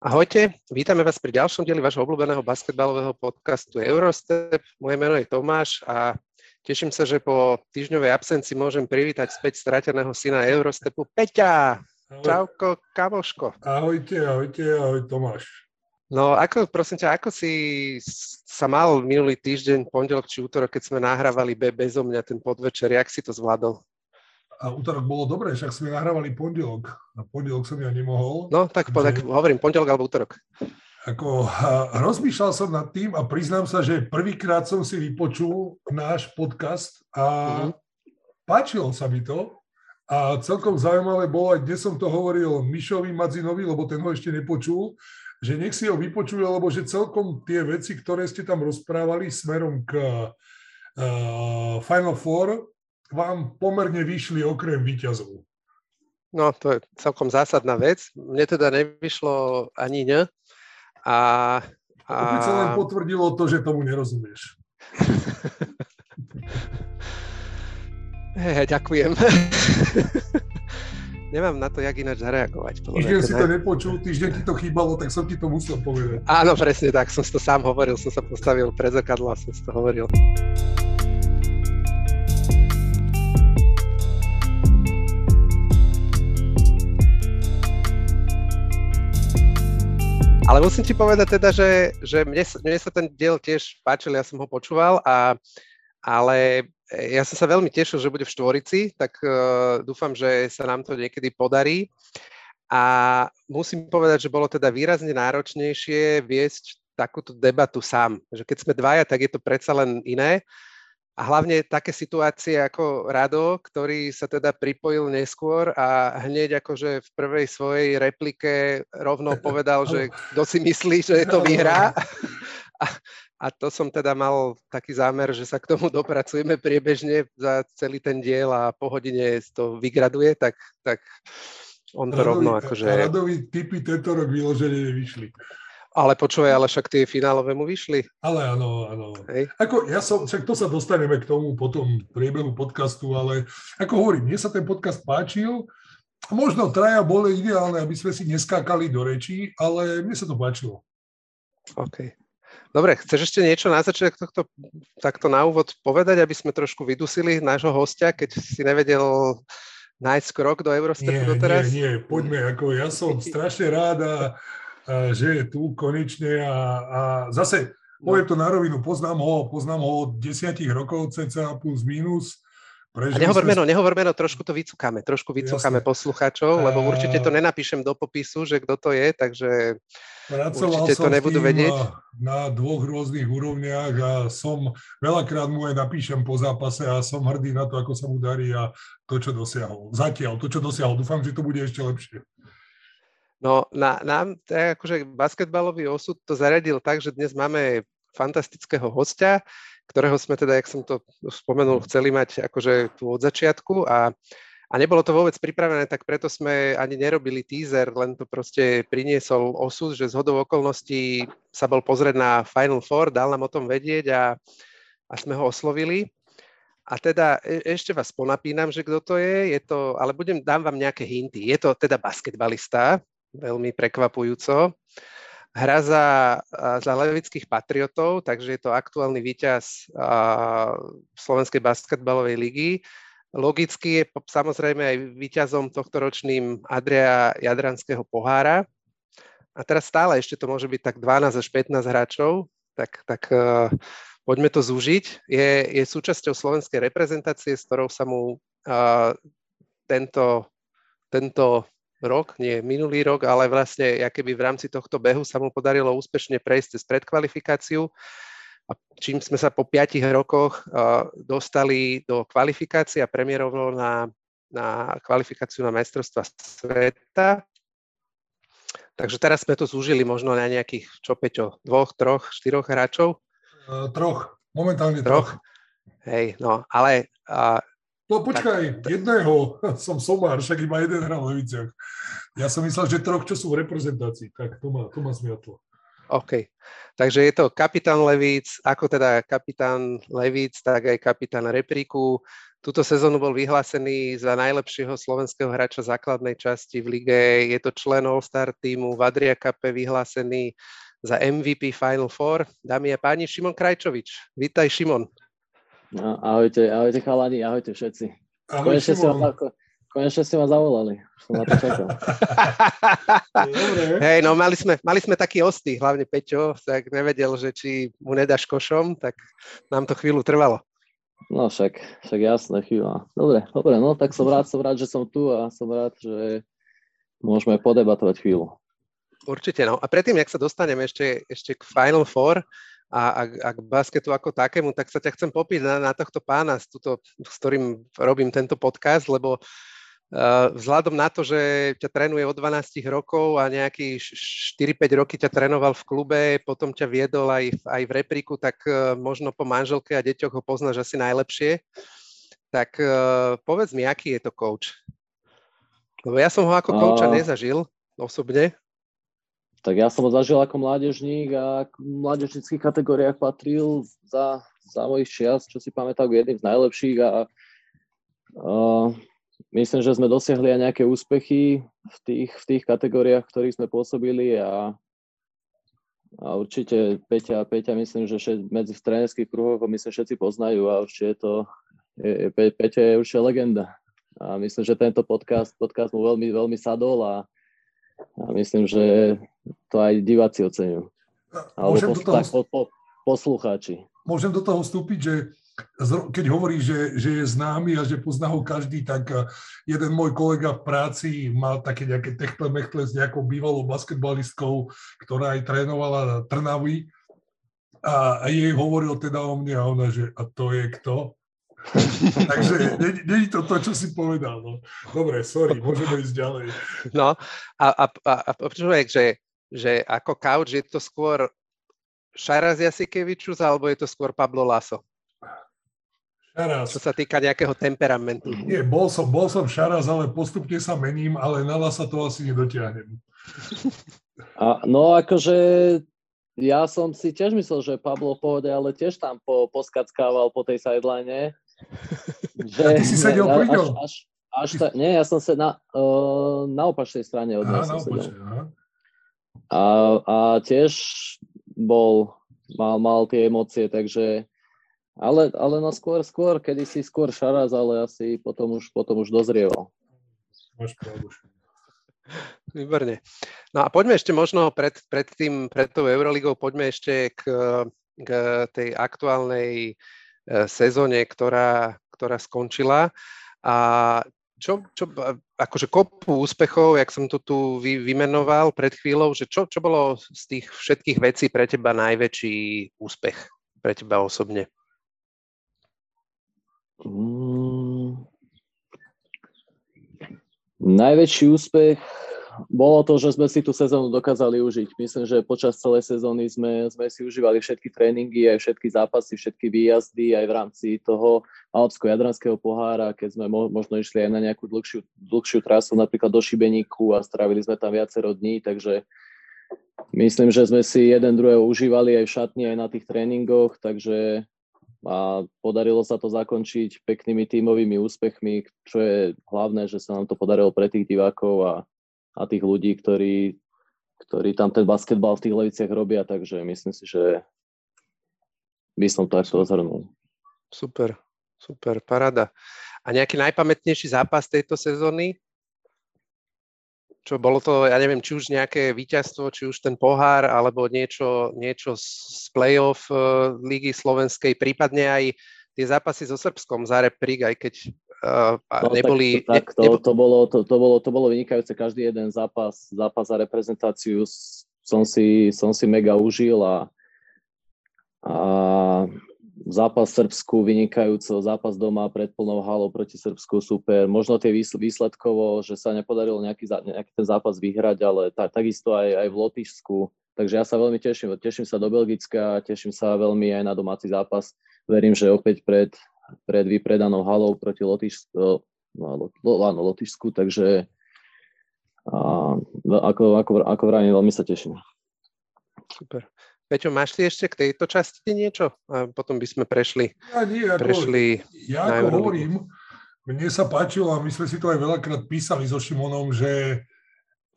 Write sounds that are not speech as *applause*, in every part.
Ahojte, vítame vás pri ďalšom dieli vášho obľúbeného basketbalového podcastu Eurostep. Moje meno je Tomáš a teším sa, že po týždňovej absencii môžem privítať späť strateného syna Eurostepu Peťa. Ahoj. Čauko, kamoško. Ahojte, ahojte, ahoj Tomáš. No ako, prosím ťa, ako si sa mal minulý týždeň, pondelok či útorok, keď sme nahrávali be, bezo mňa ten podvečer, jak si to zvládol? A útorok bolo dobré, však sme nahrávali pondelok. A pondelok som ja nemohol. No tak, po, tak hovorím, pondelok alebo útorok. Ako, rozmýšľal som nad tým a priznám sa, že prvýkrát som si vypočul náš podcast a mm-hmm. páčilo sa mi to. A celkom zaujímavé bolo, aj dnes som to hovoril Mišovi Madzinovi, lebo ten ho ešte nepočul, že nech si ho vypočuje, lebo že celkom tie veci, ktoré ste tam rozprávali smerom k uh, Final Four, vám pomerne vyšli okrem výťazov? No, to je celkom zásadná vec. Mne teda nevyšlo ani ne. A, a... Opäť sa len potvrdilo to, že tomu nerozumieš. Hey, ďakujem. *laughs* Nemám na to, jak ináč zareagovať. Týždeň si to nepočul, týždeň ti to chýbalo, tak som ti to musel povedať. Áno, presne tak, som si to sám hovoril, som sa postavil pred zrkadlo a som si to hovoril. Ale musím ti povedať teda, že, že mne, mne sa ten diel tiež páčil, ja som ho počúval, a, ale ja som sa veľmi tešil, že bude v Štvorici, tak uh, dúfam, že sa nám to niekedy podarí. A musím povedať, že bolo teda výrazne náročnejšie viesť takúto debatu sám. Že keď sme dvaja, tak je to predsa len iné. A hlavne také situácie ako Rado, ktorý sa teda pripojil neskôr a hneď akože v prvej svojej replike rovno *laughs* povedal, že kto si myslí, že je to výhra. *laughs* A, a to som teda mal taký zámer, že sa k tomu dopracujeme priebežne za celý ten diel a po hodine to vygraduje, tak, tak on to Radovi, rovno akože... Radovi typy tento rok vyloženie nevyšli. Ale počúvaj, ale však tie finálové mu vyšli. Ale áno, áno. Hej. Ako ja som, však to sa dostaneme k tomu potom priebehu podcastu, ale ako hovorím, mne sa ten podcast páčil. Možno traja boli ideálne, aby sme si neskákali do rečí, ale mne sa to páčilo. OK. Dobre, chceš ešte niečo na začiatok tohto, takto na úvod povedať, aby sme trošku vydusili nášho hostia, keď si nevedel nájsť krok do Eurostepu doteraz? Nie, nie, poďme, ako ja som *laughs* strašne rád a že je tu konečne a, a zase poviem to na rovinu, poznám ho, poznám ho od desiatich rokov, cca plus minus. Prežili a nehovor meno, sme... nehovor meno, trošku to vycúkame, trošku vycúkame Jasne. poslucháčov, lebo určite to nenapíšem do popisu, že kto to je, takže Pracoval určite to nebudú vedieť. Na dvoch rôznych úrovniach a som, veľakrát mu aj napíšem po zápase a som hrdý na to, ako sa mu darí a to, čo dosiahol. Zatiaľ, to, čo dosiahol. Dúfam, že to bude ešte lepšie. No na, nám, tak akože basketbalový osud to zaradil tak, že dnes máme fantastického hostia, ktorého sme teda, jak som to spomenul, chceli mať akože tu od začiatku a, a nebolo to vôbec pripravené, tak preto sme ani nerobili teaser, len to proste priniesol osud, že z hodou okolností sa bol pozrieť na Final Four, dal nám o tom vedieť a, a sme ho oslovili. A teda e, ešte vás ponapínam, že kto to je, je to, ale budem, dám vám nejaké hinty. Je to teda basketbalista, veľmi prekvapujúco. Hra za, za levických patriotov, takže je to aktuálny víťaz Slovenskej basketbalovej ligy. Logicky je samozrejme aj víťazom tohto ročným Adria Jadranského pohára. A teraz stále ešte to môže byť tak 12 až 15 hráčov, tak, tak uh, poďme to zúžiť. Je, je súčasťou slovenskej reprezentácie, s ktorou sa mu uh, tento, tento rok, nie minulý rok, ale vlastne keby v rámci tohto behu sa mu podarilo úspešne prejsť cez predkvalifikáciu a čím sme sa po piatich rokoch dostali do kvalifikácie a premiérovno na, na kvalifikáciu na majstrovstva sveta. Takže teraz sme to zúžili možno na nejakých, čo Peťo, dvoch, troch, štyroch hráčov? Uh, troch, momentálne troch. troch. Hej, no, ale uh, No počkaj, tak, jedného *laughs* som somár, však iba jeden hral v Leviciach. Ja som myslel, že troch, čo sú v reprezentácii, tak to ma, to ma zmiatlo. OK. Takže je to kapitán Levíc, ako teda kapitán Levíc, tak aj kapitán Repríku, túto sezónu bol vyhlásený za najlepšieho slovenského hráča základnej časti v lige. Je to člen All-Star týmu v Adria Cup vyhlásený za MVP Final Four. Dámy a páni, Šimon Krajčovič. Vítaj, Šimon. No, ahojte, ahojte chalani, ahojte všetci. Ahoj, konečne, si ma, konečne si ma zavolali. Som na to čakal. Hej, no mali sme, mali sme taký ostý, hlavne Peťo, tak nevedel, že či mu nedáš košom, tak nám to chvíľu trvalo. No však, však jasné, chvíľa. Dobre, dobre, no tak som rád, som rád, že som tu a som rád, že môžeme podebatovať chvíľu. Určite, no. A predtým, jak sa dostaneme ešte, ešte k Final Four a, a, a k basketu ako takému, tak sa ťa chcem popíť na, na tohto pána, s, túto, s ktorým robím tento podcast, lebo Uh, vzhľadom na to, že ťa trénuje od 12 rokov a nejaký 4-5 roky ťa trénoval v klube, potom ťa viedol aj, aj v repriku, tak uh, možno po manželke a deťoch ho poznáš asi najlepšie. Tak uh, povedz mi, aký je to coach? Lebo ja som ho ako coacha nezažil osobne. Tak ja som ho zažil ako mládežník a v mládežníckých kategóriách patril za, za mojich čias, čo si pamätám, jedným z najlepších a uh, myslím, že sme dosiahli aj nejaké úspechy v tých, v tých kategóriách, v ktorých sme pôsobili a, a určite Peťa, Peťa myslím, že všet, medzi v trénerských kruhoch myslím, všetci poznajú a určite to je, Pe, Peťa je určite legenda. A myslím, že tento podcast, podcast mu veľmi, veľmi sadol a, a myslím, že to aj diváci oceňujú. Alebo pos, toho... tak, po, po, poslucháči. Môžem do toho vstúpiť, že keď hovorí, že, že je známy a že pozná ho každý, tak eh, jeden môj kolega v práci mal také nejaké techtle mechtle s nejakou bývalou basketbalistkou, ktorá aj trénovala Trnavy a, a jej hovoril teda o mne a ona, že a to je kto? *laughs* Takže není to to, čo si povedal. No. Dobre, sorry, môžeme ísť ďalej. No a, a, a, a počúvaj, že, že ako couch je to skôr Šaraz Jasikevičus alebo je to skôr Pablo Laso? Šaraz. Čo sa týka nejakého temperamentu. Nie, bol som, bol som šaraz, ale postupne sa mením, ale na sa to asi nedotiahnem. A, no akože ja som si tiež myslel, že Pablo pohode, ale tiež tam po, poskackával po tej sideline. Že, a ty si sedel pri ňom? Až, až, až ta, nie, ja som sa na, uh, na opačnej strane od som sedel. A, a tiež bol, mal, mal tie emócie, takže ale, ale no skôr, skôr, kedy si skôr šaraz, ale asi potom už, potom už dozrieval. Máš pravdu. Výborne. No a poďme ešte možno pred, pred, tým, pred tou Euroligou, poďme ešte k, k tej aktuálnej sezóne, ktorá, ktorá skončila. A čo, čo, akože kopu úspechov, jak som to tu vy, vymenoval pred chvíľou, že čo, čo bolo z tých všetkých vecí pre teba najväčší úspech, pre teba osobne? Mm. Najväčší úspech bolo to, že sme si tú sezónu dokázali užiť. Myslím, že počas celej sezóny sme, sme si užívali všetky tréningy, aj všetky zápasy, všetky výjazdy, aj v rámci toho Alpsko-Jadranského pohára, keď sme mo- možno išli aj na nejakú dlhšiu, dlhšiu trasu, napríklad do Šibeníku a strávili sme tam viacero dní, takže myslím, že sme si jeden druhého užívali aj v šatni, aj na tých tréningoch, takže a podarilo sa to zakončiť peknými tímovými úspechmi, čo je hlavné, že sa nám to podarilo pre tých divákov a, a tých ľudí, ktorí, ktorí tam ten basketbal v tých leviciach robia, takže myslím si, že by som to takto zhrnul. Super, super, parada. A nejaký najpamätnejší zápas tejto sezóny? čo bolo to, ja neviem, či už nejaké víťazstvo, či už ten pohár, alebo niečo, niečo z play-off uh, Ligy Slovenskej, prípadne aj tie zápasy so Srbskom za reprík, aj keď uh, no, neboli... Tak, tak to, to, bolo, to, to, bolo, to bolo vynikajúce, každý jeden zápas, zápas za reprezentáciu som si, som si mega užil a, a zápas Srbsku vynikajúco, zápas doma pred plnou halou proti Srbsku super. Možno tie výsledkovo, že sa nepodarilo nejaký, nejaký ten zápas vyhrať, ale tak, takisto aj, aj v Lotyšsku. Takže ja sa veľmi teším. Teším sa do Belgicka, teším sa veľmi aj na domáci zápas. Verím, že opäť pred, pred vypredanou halou proti Lotyšsku, no, áno, Lotyšsku, takže a, ako, ako, ako vravím, veľmi sa teším. Super. Peťo, máš si ešte k tejto časti niečo? A potom by sme prešli, ja nie, ako, prešli ja ako hovorím, mne sa páčilo a my sme si to aj veľakrát písali so Šimonom, že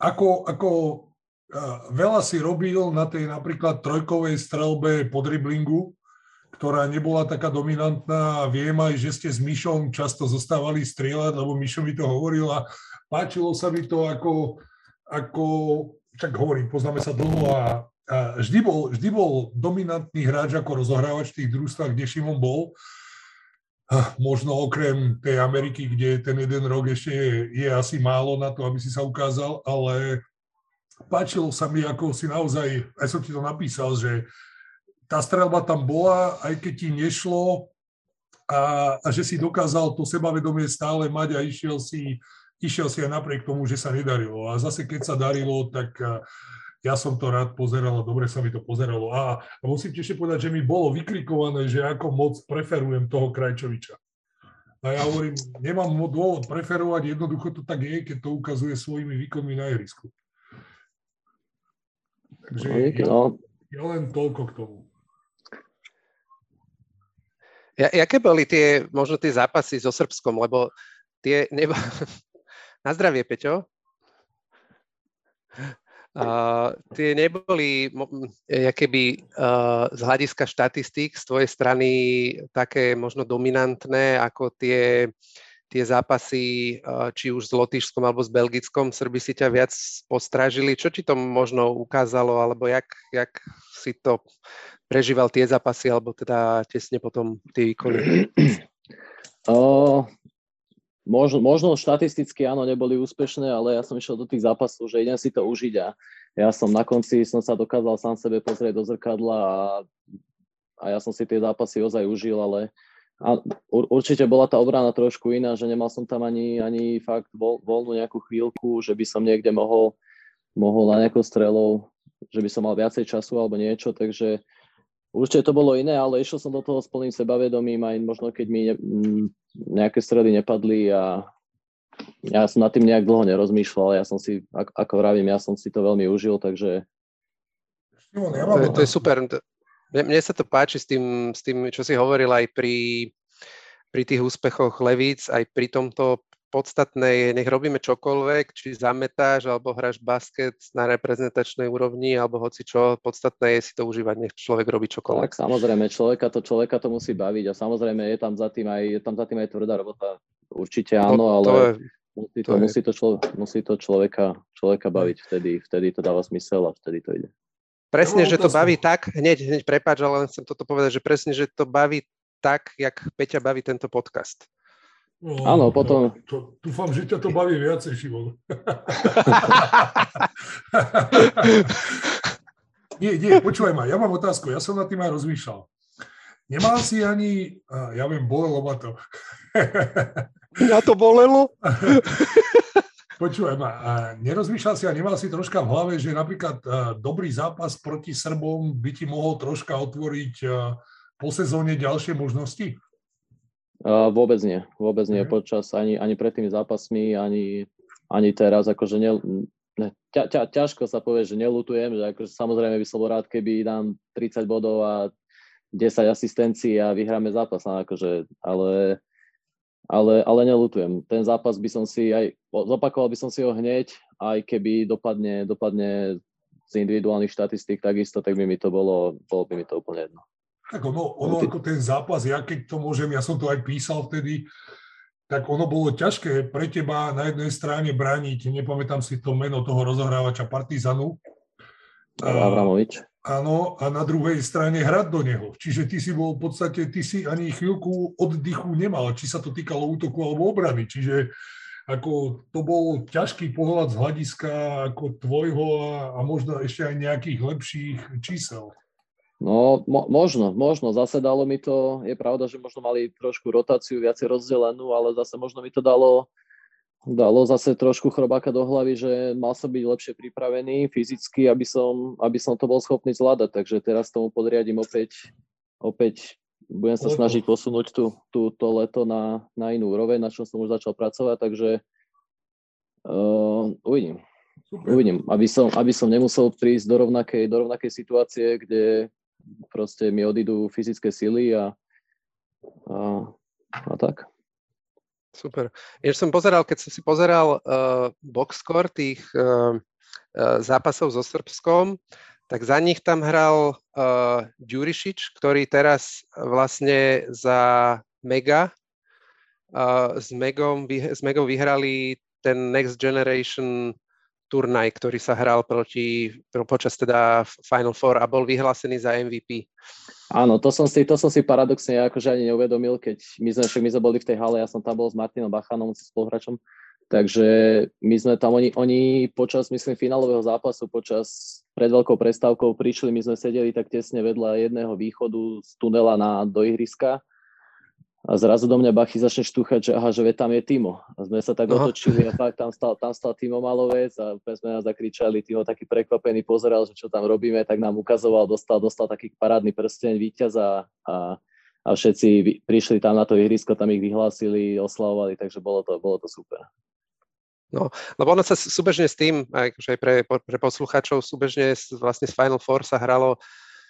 ako, ako veľa si robil na tej napríklad trojkovej strelbe po driblingu, ktorá nebola taká dominantná a viem aj, že ste s Myšom často zostávali strieľať, lebo Myšo mi to hovoril a páčilo sa mi to ako, ako čak hovorím, poznáme sa dlho a, a vždy, bol, vždy bol dominantný hráč ako rozohrávač v tých družstvách, kde Šimon bol. Možno okrem tej Ameriky, kde ten jeden rok ešte je, je asi málo na to, aby si sa ukázal, ale páčilo sa mi, ako si naozaj, aj som ti to napísal, že tá strelba tam bola, aj keď ti nešlo a, a že si dokázal to sebavedomie stále mať a išiel si, išiel si aj napriek tomu, že sa nedarilo. A zase keď sa darilo, tak ja som to rád pozeral a dobre sa mi to pozeralo. A, a musím ešte povedať, že mi bolo vykrikované, že ako moc preferujem toho Krajčoviča. A ja hovorím, nemám dôvod preferovať, jednoducho to tak je, keď to ukazuje svojimi výkonmi na ihrisku. Takže no. je len toľko k tomu. Ja, jaké boli tie, možno tie zápasy so Srbskom, lebo tie nebo... *laughs* Na zdravie, Peťo. Uh, tie neboli keby, uh, z hľadiska štatistík z tvojej strany také možno dominantné ako tie tie zápasy, či už s Lotyšskom alebo s Belgickom, Srby si ťa viac postrážili. Čo ti to možno ukázalo, alebo jak, jak si to prežíval tie zápasy, alebo teda tesne potom tie výkony? *clears throat* Uh, možno, možno štatisticky áno, neboli úspešné, ale ja som išiel do tých zápasov, že idem si to užiť a ja som na konci som sa dokázal sám sebe pozrieť do zrkadla a, a ja som si tie zápasy ozaj užil, ale a určite bola tá obrana trošku iná, že nemal som tam ani, ani fakt voľ, voľnú nejakú chvíľku, že by som niekde mohol, mohol na nejakou strelou, že by som mal viacej času alebo niečo, takže určite to bolo iné, ale išiel som do toho s plným sebavedomím aj možno keď mi ne, nejaké strely nepadli a ja som nad tým nejak dlho nerozmýšľal, ja som si, ako, ako vravím, ja som si to veľmi užil, takže... To, to je super. Mne, mne sa to páči s tým, s tým, čo si hovoril aj pri, pri tých úspechoch Levíc, aj pri tomto podstatné je, nech robíme čokoľvek, či zametáš, alebo hráš basket na reprezentačnej úrovni, alebo hoci čo, podstatné je si to užívať, nech človek robí čokoľvek. Tak samozrejme, človeka to, človeka to musí baviť a samozrejme je tam za tým aj, je tam za tým aj tvrdá robota. Určite áno, to, ale to je, musí, to, to musí, to člo, musí to človeka, človeka baviť, vtedy, vtedy to dáva smysel a vtedy to ide. Presne, že to baví tak, hneď, hneď prepáč, ale len chcem toto povedať, že presne, že to baví tak, jak Peťa baví tento podcast. No, Áno, potom... To, dúfam, že ťa to baví viacej, Šimon. *laughs* nie, nie, počúvaj ma, ja mám otázku, ja som nad tým aj rozmýšľal. Nemal si ani, ja viem, bolelo ma to. *laughs* Ja to bolelo? *laughs* Počúvaj ma, nerozmýšľal si a nemal si troška v hlave, že napríklad dobrý zápas proti Srbom by ti mohol troška otvoriť po sezóne ďalšie možnosti? Vôbec nie, vôbec nie. Mhm. Počas ani, ani pred tými zápasmi, ani, ani teraz, akože ne, ťa, ťa, ťažko sa povie, že nelutujem, že akože samozrejme by som bol rád, keby dám 30 bodov a 10 asistencií a vyhráme zápas, akože, ale ale, ale nelutujem. Ten zápas by som si aj, zopakoval by som si ho hneď, aj keby dopadne, dopadne z individuálnych štatistík takisto, tak by mi to bolo, bolo by mi to úplne jedno. Tak ono, ono ako ten zápas, ja keď to môžem, ja som to aj písal vtedy, tak ono bolo ťažké pre teba na jednej strane brániť, nepamätám si to meno toho rozohrávača Partizanu. Avramovič. Áno, a na druhej strane hrať do neho. Čiže ty si bol v podstate, ty si ani chvíľku oddychu nemal, či sa to týkalo útoku alebo obrany. Čiže ako to bol ťažký pohľad z hľadiska ako tvojho a, a možno ešte aj nejakých lepších čísel. No, mo- možno, možno. Zase dalo mi to, je pravda, že možno mali trošku rotáciu viacej rozdelenú, ale zase možno mi to dalo dalo zase trošku chrobáka do hlavy, že mal som byť lepšie pripravený fyzicky, aby som, aby som to bol schopný zvládať. Takže teraz tomu podriadím opäť, opäť budem sa snažiť posunúť tú, tú, to leto na, na inú úroveň, na čom som už začal pracovať, takže uh, uvidím. Super. Uvidím, aby som, aby som nemusel prísť do rovnakej, do rovnakej situácie, kde proste mi odídu fyzické sily a, a, a tak. Super. Ja som pozeral, keď som si pozeral uh, box score tých uh, uh, zápasov so Srbskom, tak za nich tam hral uh, Ďurišič, ktorý teraz vlastne za Mega uh, s, Megom, s Megou vyhrali ten Next Generation turnaj, ktorý sa hral proti, počas teda Final Four a bol vyhlásený za MVP. Áno, to som si, to som si paradoxne akože ani neuvedomil, keď my sme, však my sme boli v tej hale, ja som tam bol s Martinom Bachanom, s spoluhráčom, takže my sme tam, oni, oni počas, myslím, finálového zápasu, počas pred veľkou prestávkou prišli, my sme sedeli tak tesne vedľa jedného východu z tunela na, do ihriska a zrazu do mňa Bachy začne štúchať, že aha, že tam je Timo. A sme sa tak no. otočili a fakt tam stal, tam stal Timo Malovec a sme nás zakričali, Timo taký prekvapený pozeral, že čo tam robíme, tak nám ukazoval, dostal, dostal taký parádny prsteň víťaza a, a všetci prišli tam na to ihrisko, tam ich vyhlásili, oslavovali, takže bolo to, bolo to super. No, lebo ono sa súbežne s tým, aj pre, pre poslucháčov, súbežne vlastne s Final Four sa hralo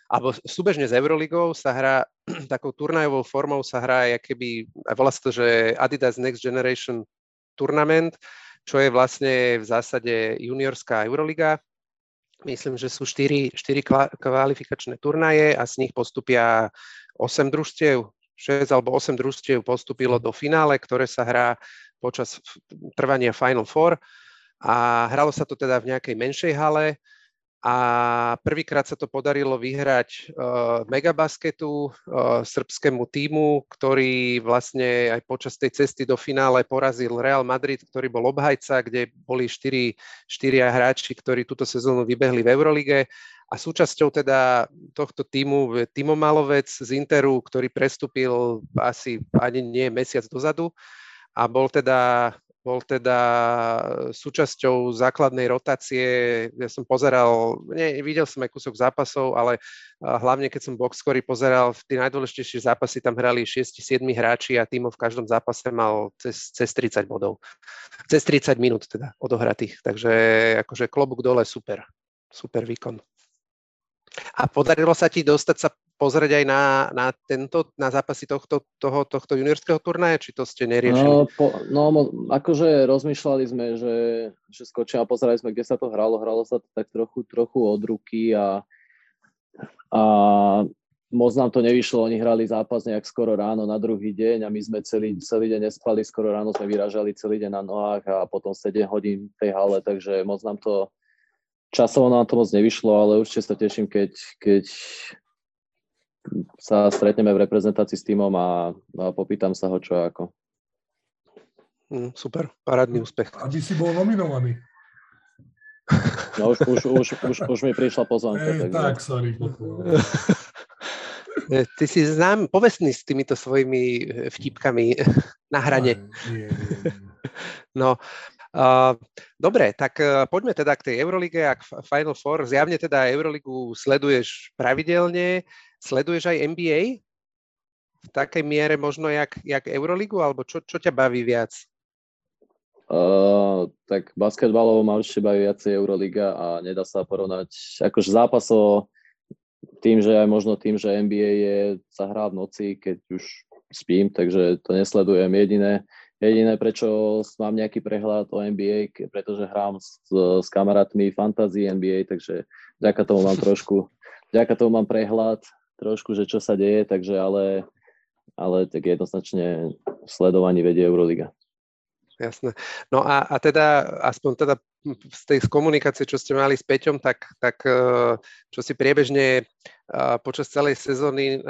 alebo súbežne s Euroligou sa hrá *clears throat* takou turnajovou formou sa hrá, keby, volá sa to, že Adidas Next Generation Tournament, čo je vlastne v zásade juniorská Euroliga. Myslím, že sú 4, 4 kvalifikačné turnaje a z nich postupia 8 družstiev, 6 alebo 8 družstiev postupilo do finále, ktoré sa hrá počas trvania Final Four a hralo sa to teda v nejakej menšej hale a prvýkrát sa to podarilo vyhrať uh, megabasketu, uh, srbskému týmu, ktorý vlastne aj počas tej cesty do finále porazil Real Madrid, ktorý bol obhajca, kde boli štyri, štyria hráči, ktorí túto sezónu vybehli v Eurolige. A súčasťou teda tohto týmu Timo Malovec z Interu, ktorý prestúpil asi ani nie mesiac dozadu a bol teda bol teda súčasťou základnej rotácie. Ja som pozeral, nie, videl som aj kúsok zápasov, ale hlavne keď som boxcory pozeral, v tie najdôležitejšie zápasy tam hrali 6-7 hráči a týmo v každom zápase mal cez, cez 30 bodov. Cez 30 minút teda odohratých. Takže akože klobúk dole super. Super výkon. A podarilo sa ti dostať sa pozrieť aj na, na, tento, na zápasy tohto, toho, tohto juniorského turnaja, či to ste neriešili? No, po, no akože rozmýšľali sme, že, že skočíme a pozerali sme, kde sa to hralo. Hralo sa to tak trochu, trochu od ruky a, a moc nám to nevyšlo. Oni hrali zápas nejak skoro ráno na druhý deň a my sme celý, celý deň nespali, skoro ráno sme vyražali celý deň na nohách a potom 7 hodín v tej hale, takže moc nám to časovo nám to moc nevyšlo, ale určite sa teším, keď, keď sa stretneme v reprezentácii s týmom a, a popýtam sa ho, čo ako. Mm, super, parádny úspech. Aby si bol nominovaný. *laughs* No už, už, už, už, už mi prišla pozvánka. Hey, tak, sorry. *laughs* Ty si znám, povestný s týmito svojimi vtipkami *laughs* na hrane. Nie, nie, nie. No, uh, dobre, tak uh, poďme teda k tej Eurolige a k Final Four. Zjavne teda Euroligu sleduješ pravidelne. Sleduješ aj NBA? V takej miere možno jak, jak Euroligu, alebo čo, čo ťa baví viac? Uh, tak basketbalovo ma určite baví viacej Euroliga a nedá sa porovnať akože zápasovo tým, že aj možno tým, že NBA je, sa hrá v noci, keď už spím, takže to nesledujem. Jediné, jediné prečo mám nejaký prehľad o NBA, pretože hrám s, s kamarátmi fantasy NBA, takže vďaka tomu mám trošku, vďaka tomu mám prehľad trošku, že čo sa deje, takže ale, ale tak jednoznačne sledovaní vedie Euroliga. Jasné. No a, a teda, aspoň teda z tej komunikácie, čo ste mali s Peťom, tak, tak e, čo si priebežne e, počas celej sezóny e,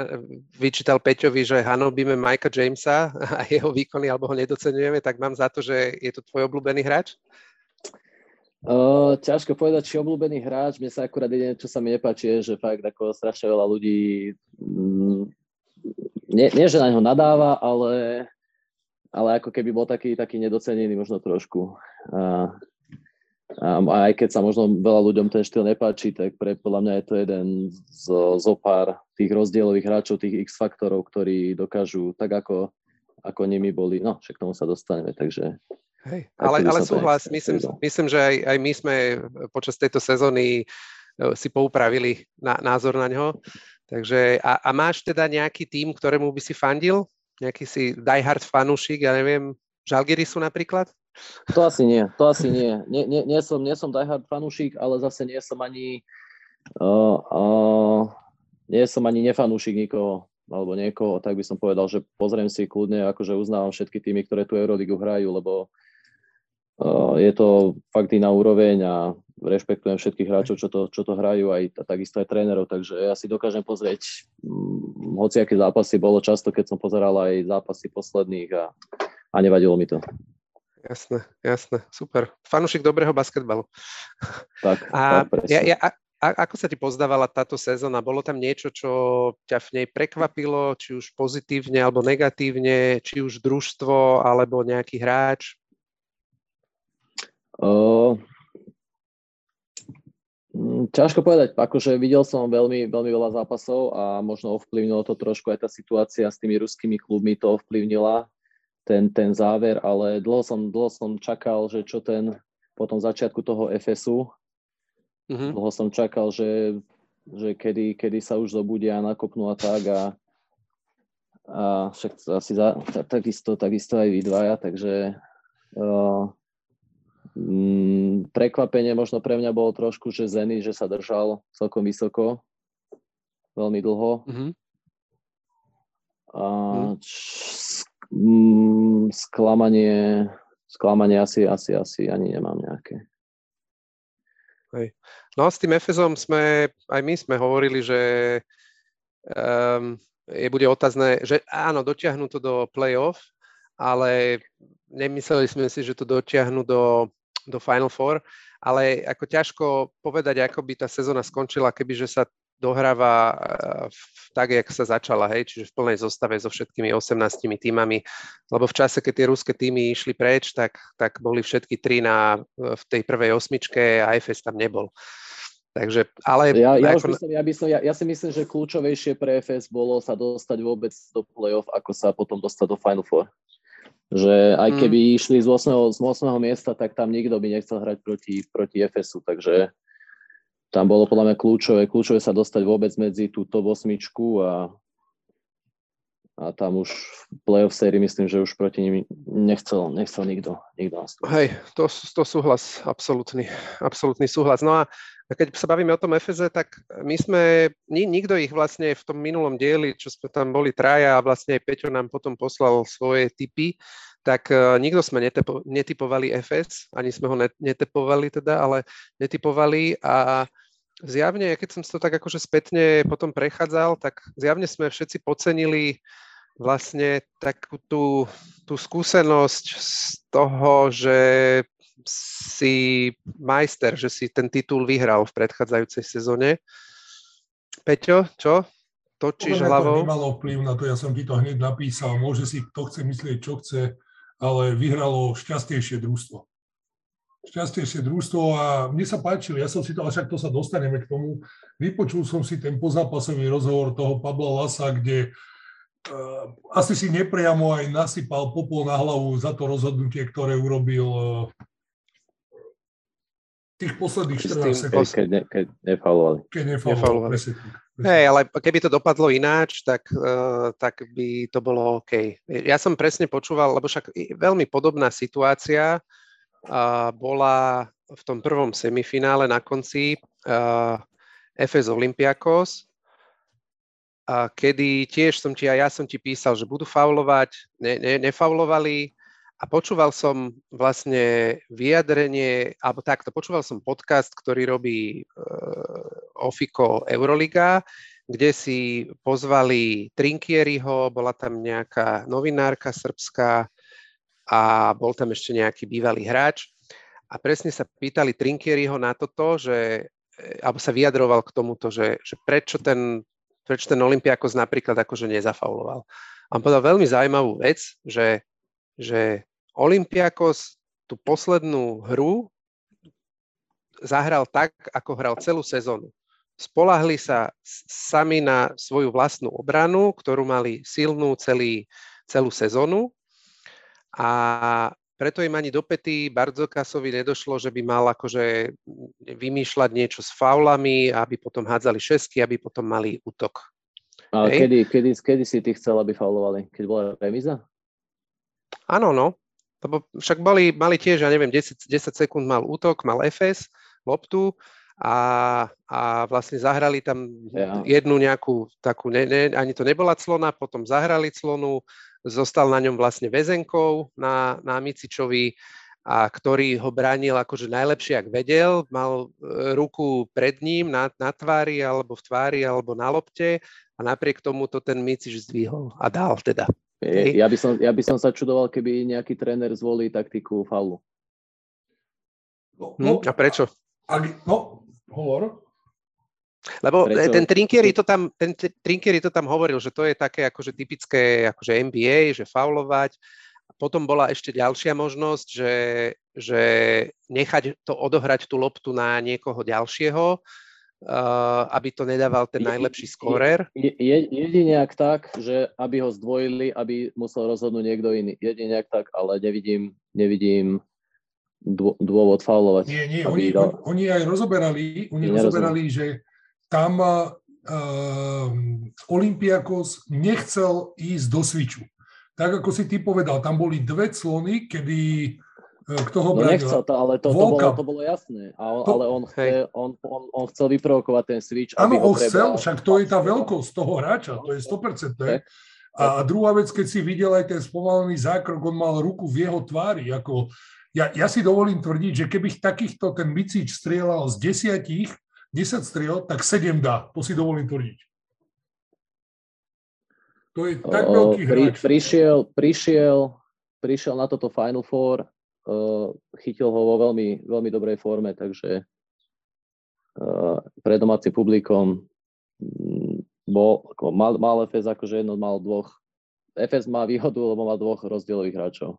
vyčítal Peťovi, že hanobíme Mikea Jamesa *laughs* a jeho výkony, alebo ho nedocenujeme, tak mám za to, že je to tvoj obľúbený hráč? Ťažko povedať, či obľúbený hráč. Mne sa akurát jediné, čo sa mi nepáči, je, že fakt ako strašne veľa ľudí mm, nie, nie, že na ňo nadáva, ale, ale ako keby bol taký, taký nedocenený možno trošku. A, a aj keď sa možno veľa ľuďom ten štýl nepáči, tak pre, podľa mňa je to jeden z, zo pár tých rozdielových hráčov, tých X-faktorov, ktorí dokážu tak ako, ako nimi boli, no však k tomu sa dostaneme, takže Hej, ale, ale súhlas, myslím, myslím, že aj, aj my sme počas tejto sezóny e, si poupravili na, názor na ňo. Takže, a, a máš teda nejaký tým, ktorému by si fandil? Nejaký si diehard fanúšik, ja neviem, Žalgirisu napríklad? To asi nie, to asi nie. Nie, nie, nie, som, nie som diehard fanúšik, ale zase nie som ani uh, uh, nie som ani nefanúšik nikoho alebo niekoho, tak by som povedal, že pozriem si kľudne, akože uznávam všetky týmy, ktoré tu Euroligu hrajú, lebo uh, je to fakt iná úroveň a rešpektujem všetkých hráčov, čo to, čo to hrajú, aj takisto aj trénerov, takže ja si dokážem pozrieť hm, hociaké zápasy, bolo často, keď som pozeral aj zápasy posledných a, a nevadilo mi to. Jasné, jasné, super. Fanušik dobrého basketbalu. Tak, a tak, ja, ja, a, ako sa ti pozdávala táto sezóna? Bolo tam niečo, čo ťa v nej prekvapilo, či už pozitívne alebo negatívne, či už družstvo alebo nejaký hráč? Uh, ťažko povedať, akože videl som veľmi, veľmi veľa zápasov a možno ovplyvnilo to trošku aj tá situácia s tými ruskými klubmi, to ovplyvnila ten, ten záver, ale dlho som, dlho som čakal, že čo ten po tom začiatku toho FSU, Mm-hmm. Dlho som čakal, že, že kedy, kedy sa už zobudia a nakopnú a tak a, a však asi za, takisto, takisto aj vy dvaja, takže uh, mm, prekvapenie možno pre mňa bolo trošku, že Zeny, že sa držal celkom vysoko, veľmi dlho. Mm-hmm. A mm, sklamanie, sklamanie asi, asi, asi ani nemám nejaké. Hej. No a s tým Efezom sme, aj my sme hovorili, že um, je bude otázne, že áno, dotiahnu to do play-off, ale nemysleli sme si, že to dotiahnu do, do Final Four, ale ako ťažko povedať, ako by tá sezóna skončila, kebyže sa dohráva eh, tak, jak sa začala, hej, čiže v plnej zostave so všetkými 18 týmami, lebo v čase, keď tie ruské týmy išli preč, tak, tak boli všetky tri na, v tej prvej osmičke a FS tam nebol. Takže, ale... Ja, ja, ako... myslím, ja, by som, ja, ja si myslím, že kľúčovejšie pre FS bolo sa dostať vôbec do play-off, ako sa potom dostať do Final Four. Že aj mm. keby mm. išli z 8. z 8. miesta, tak tam nikto by nechcel hrať proti, proti FSu, takže tam bolo podľa mňa kľúčové, kľúčové sa dostať vôbec medzi tú top osmičku a, a tam už v playoff sérii myslím, že už proti nim nechcel, nechcel nikto, nikto nastúpiť. Hej, to, to súhlas, absolútny, absolútny súhlas. No a keď sa bavíme o tom FZ, tak my sme, nikto ich vlastne v tom minulom dieli, čo sme tam boli traja a vlastne aj Peťo nám potom poslal svoje typy, tak uh, nikto sme netepo, netypovali FS, ani sme ho netypovali teda, ale netypovali a zjavne, keď som to tak akože spätne potom prechádzal, tak zjavne sme všetci pocenili vlastne takú tú, tú skúsenosť z toho, že si majster, že si ten titul vyhral v predchádzajúcej sezóne. Peťo, čo? Točíš Podľa hlavou? To nemalo vplyv na to, ja som ti to hneď napísal. Môže si kto chce myslieť, čo chce, ale vyhralo šťastnejšie družstvo šťastnejšie družstvo a mne sa páčilo, ja som si to, a však to sa dostaneme k tomu, vypočul som si ten pozápasový rozhovor toho Pabla Lasa, kde uh, asi si nepriamo aj nasypal popol na hlavu za to rozhodnutie, ktoré urobil uh, tých posledných 14 sekúnd. Keď, ne, keď nefaulovali. Keď nefaulovali. Hej, ale keby to dopadlo ináč, tak, uh, tak by to bolo OK. Ja som presne počúval, lebo však veľmi podobná situácia, bola v tom prvom semifinále na konci uh, FS Olympiakos, a kedy tiež som ti, a ja som ti písal, že budú faulovať, ne, ne, nefaulovali a počúval som vlastne vyjadrenie, alebo takto, počúval som podcast, ktorý robí uh, Ofiko Euroliga, kde si pozvali Trinkieriho, bola tam nejaká novinárka srbská, a bol tam ešte nejaký bývalý hráč a presne sa pýtali Trinkieriho na toto, že, e, alebo sa vyjadroval k tomuto, že, že prečo ten, prečo ten Olympiakos napríklad akože nezafauloval. A on povedal veľmi zaujímavú vec, že, že Olympiakos tú poslednú hru zahral tak, ako hral celú sezónu. Spolahli sa sami na svoju vlastnú obranu, ktorú mali silnú celý, celú sezónu a preto im ani do pety Bardzokasovi nedošlo, že by mal akože vymýšľať niečo s faulami, aby potom hádzali šesky, aby potom mali útok. A kedy, kedy, kedy si ty chcel, aby faulovali? Keď bola remiza? Áno, no. Lebo však boli, mali tiež, ja neviem, 10, 10 sekúnd mal útok, mal FS, loptu a, a vlastne zahrali tam ja. jednu nejakú takú, ne, ne, ani to nebola clona, potom zahrali clonu, zostal na ňom vlastne väzenkou na, na Micičovi, a ktorý ho bránil akože najlepšie, ak vedel. Mal e, ruku pred ním na, na tvári, alebo v tvári, alebo na lopte a napriek tomu to ten Micič zdvihol a dal teda. Ja by, som, ja by som sa čudoval, keby nejaký tréner zvolí taktiku faulu. No, no, hm? A prečo? Ak, no, hovor. Lebo Prečo? ten Trinkieri to tam, ten Trinkieri to tam hovoril, že to je také akože typické akože NBA, že faulovať. Potom bola ešte ďalšia možnosť, že, že nechať to odohrať tú loptu na niekoho ďalšieho, uh, aby to nedával ten najlepší skorer. Je, je, jedine ak tak, že aby ho zdvojili, aby musel rozhodnúť niekto iný. Jedine ak tak, ale nevidím, nevidím dôvod faulovať. Nie, nie, oni, dal... oni aj rozoberali, oni rozoberali, že tam uh, Olympiakos nechcel ísť do sviču. Tak ako si ty povedal, tam boli dve clony, kedy uh, kto ho no nechcel to, ale to, to, bolo, to bolo jasné. A on, to, ale on, chce, on, on, on chcel vyprovokovať ten switch. Áno, on chcel, však to je tá veľkosť toho hráča, to je 100%. Tak. A druhá vec, keď si videl aj ten spomalený zákrok, on mal ruku v jeho tvári. Ako, ja, ja si dovolím tvrdiť, že keby takýchto ten Micič strieľal z desiatich, 10 striel, tak 7 dá. To si dovolím tvrdiť. To je tak veľký hráč. Pri, prišiel, prišiel, prišiel na toto Final Four, chytil ho vo veľmi, veľmi dobrej forme, takže uh, pre domácim publikom um, bol, ako mal, mal FS akože jedno, mal dvoch. FS má výhodu, lebo má dvoch rozdielových hráčov.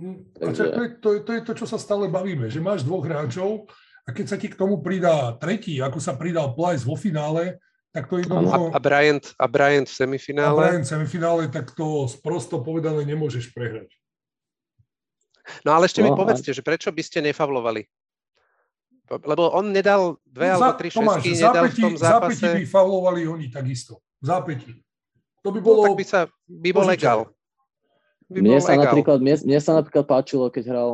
Hm, takže... to, je, to, je, to je to, čo sa stále bavíme, že máš dvoch hráčov, a keď sa ti k tomu pridá tretí, ako sa pridal Plyce vo finále, tak to jednoducho... A, a, Bryant, a Bryant v semifinále? A Bryant v semifinále, tak to sprosto povedané nemôžeš prehrať. No ale ešte no, mi povedzte, a... že prečo by ste nefavlovali? Lebo on nedal dve no, alebo tri šestky, nedal zápäti, v tom zápase... Zápäti by favlovali oni takisto. Zápäti. To by no, bolo... No, tak by sa, by bol legal. By mne, sa legal. napríklad, mne, mne sa napríklad páčilo, keď hral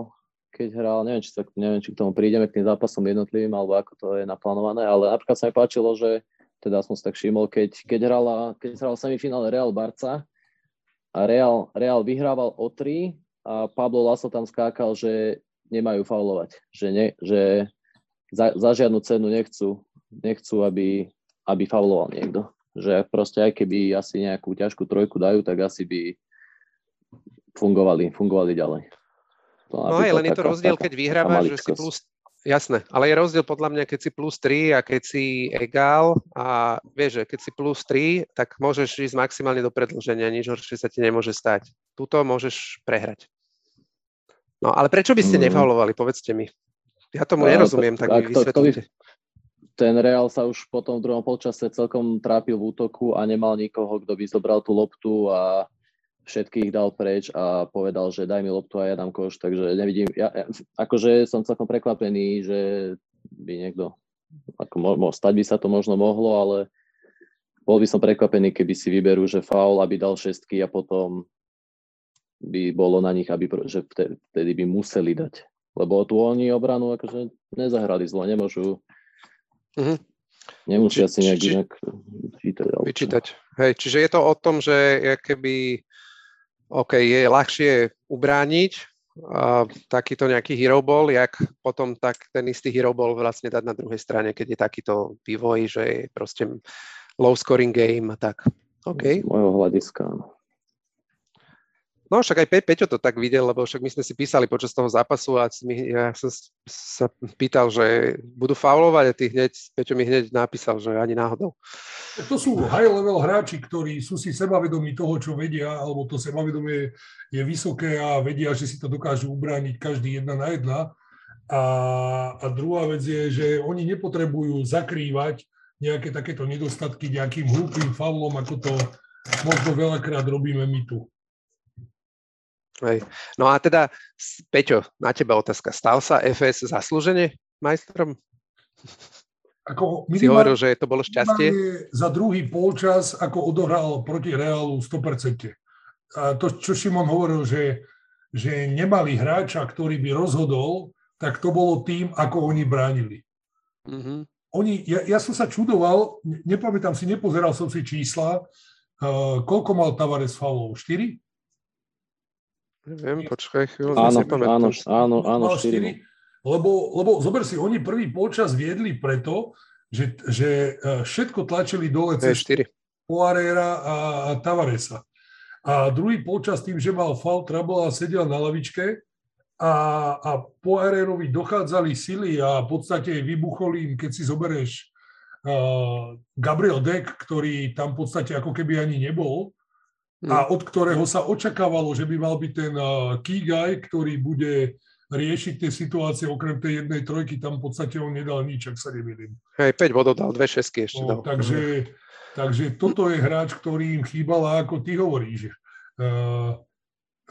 keď hral, neviem či, sa, neviem, či k tomu prídeme, k tým zápasom jednotlivým, alebo ako to je naplánované, ale napríklad sa mi páčilo, že teda som si tak všimol, keď, keď, hrala, keď hral semifinále Real Barca a Real, Real vyhrával o 3 a Pablo Laso tam skákal, že nemajú faulovať, že, ne, že za, za žiadnu cenu nechcú, nechcú aby, aby fauloval niekto. Že proste aj keby asi nejakú ťažkú trojku dajú, tak asi by fungovali, fungovali ďalej. To, no aj, len je to rozdiel, keď vyhrávaš, že si plus Jasné, ale je rozdiel podľa mňa, keď si plus 3 a keď si egál a vieš, že keď si plus 3, tak môžeš ísť maximálne do predlženia, nič horšie sa ti nemôže stať. Tuto môžeš prehrať. No ale prečo by ste mm. nefaulovali, povedzte mi. Ja tomu no, nerozumiem, tak, tak mi vysvetlite. Ten Real sa už potom v druhom polčase celkom trápil v útoku a nemal nikoho, kto by zobral tú loptu a všetkých dal preč a povedal, že daj mi loptu a ja dám koš, takže nevidím, ja, ja, akože som celkom prekvapený, že by niekto, ako mo, mo, stať by sa to možno mohlo, ale bol by som prekvapený, keby si vyberú, že faul, aby dal šestky a potom by bolo na nich, aby, že vtedy by museli dať. Lebo tu oni obranu akože nezahrali zlo, nemôžu mm-hmm. nemusia si nejak inak vyčítať. Vyčítať. Hej, čiže je to o tom, že keby OK, je ľahšie ubrániť uh, takýto nejaký hero ball, jak potom tak ten istý hero ball vlastne dať na druhej strane, keď je takýto vývoj, že je proste low scoring game a tak. OK. Z môjho hľadiska, áno. No však aj Pe- Peťo to tak videl, lebo však my sme si písali počas toho zápasu a mi, ja som sa pýtal, že budú faulovať a ty hneď, Peťo mi hneď napísal, že ani náhodou. To sú high level hráči, ktorí sú si sebavedomí toho, čo vedia, alebo to sebavedomie je vysoké a vedia, že si to dokážu ubrániť každý jedna na jedna. A, a druhá vec je, že oni nepotrebujú zakrývať nejaké takéto nedostatky nejakým hlúpým faulom, ako to možno veľakrát robíme my tu. Hej. No a teda, Peťo, na teba otázka. Stal sa FS zaslúžene majstrom? Ako si hovoril, že to bolo šťastie? Za druhý polčas, ako odohral proti Reálu 100%. A to, čo Šimon hovoril, že, že nemali hráča, ktorý by rozhodol, tak to bolo tým, ako oni bránili. Mm-hmm. Oni, ja, ja som sa čudoval, nepamätám si, nepozeral som si čísla, uh, koľko mal Tavares faulov? 4? Neviem, počkaj chvíľu. Áno, áno, áno, áno, 4. Lebo, lebo zober si, oni prvý počas viedli preto, že, že e, všetko tlačili dole cez Poirera a, a Tavaresa. A druhý počas tým, že mal faul trouble a sedel na lavičke a, a Poirerovi dochádzali sily a v podstate vybuchol im, keď si zoberieš uh, Gabriel Deck, ktorý tam v podstate ako keby ani nebol, a hm. od ktorého sa očakávalo, že by mal byť ten uh, key guy, ktorý bude riešiť tie situácie, okrem tej jednej trojky, tam v podstate on nedal nič, ak sa nemýlim. Hej, 5 bodov dal, dve šesky ešte no, dal. Takže, takže toto je hráč, ktorý im chýbal a ako ty hovoríš. Uh,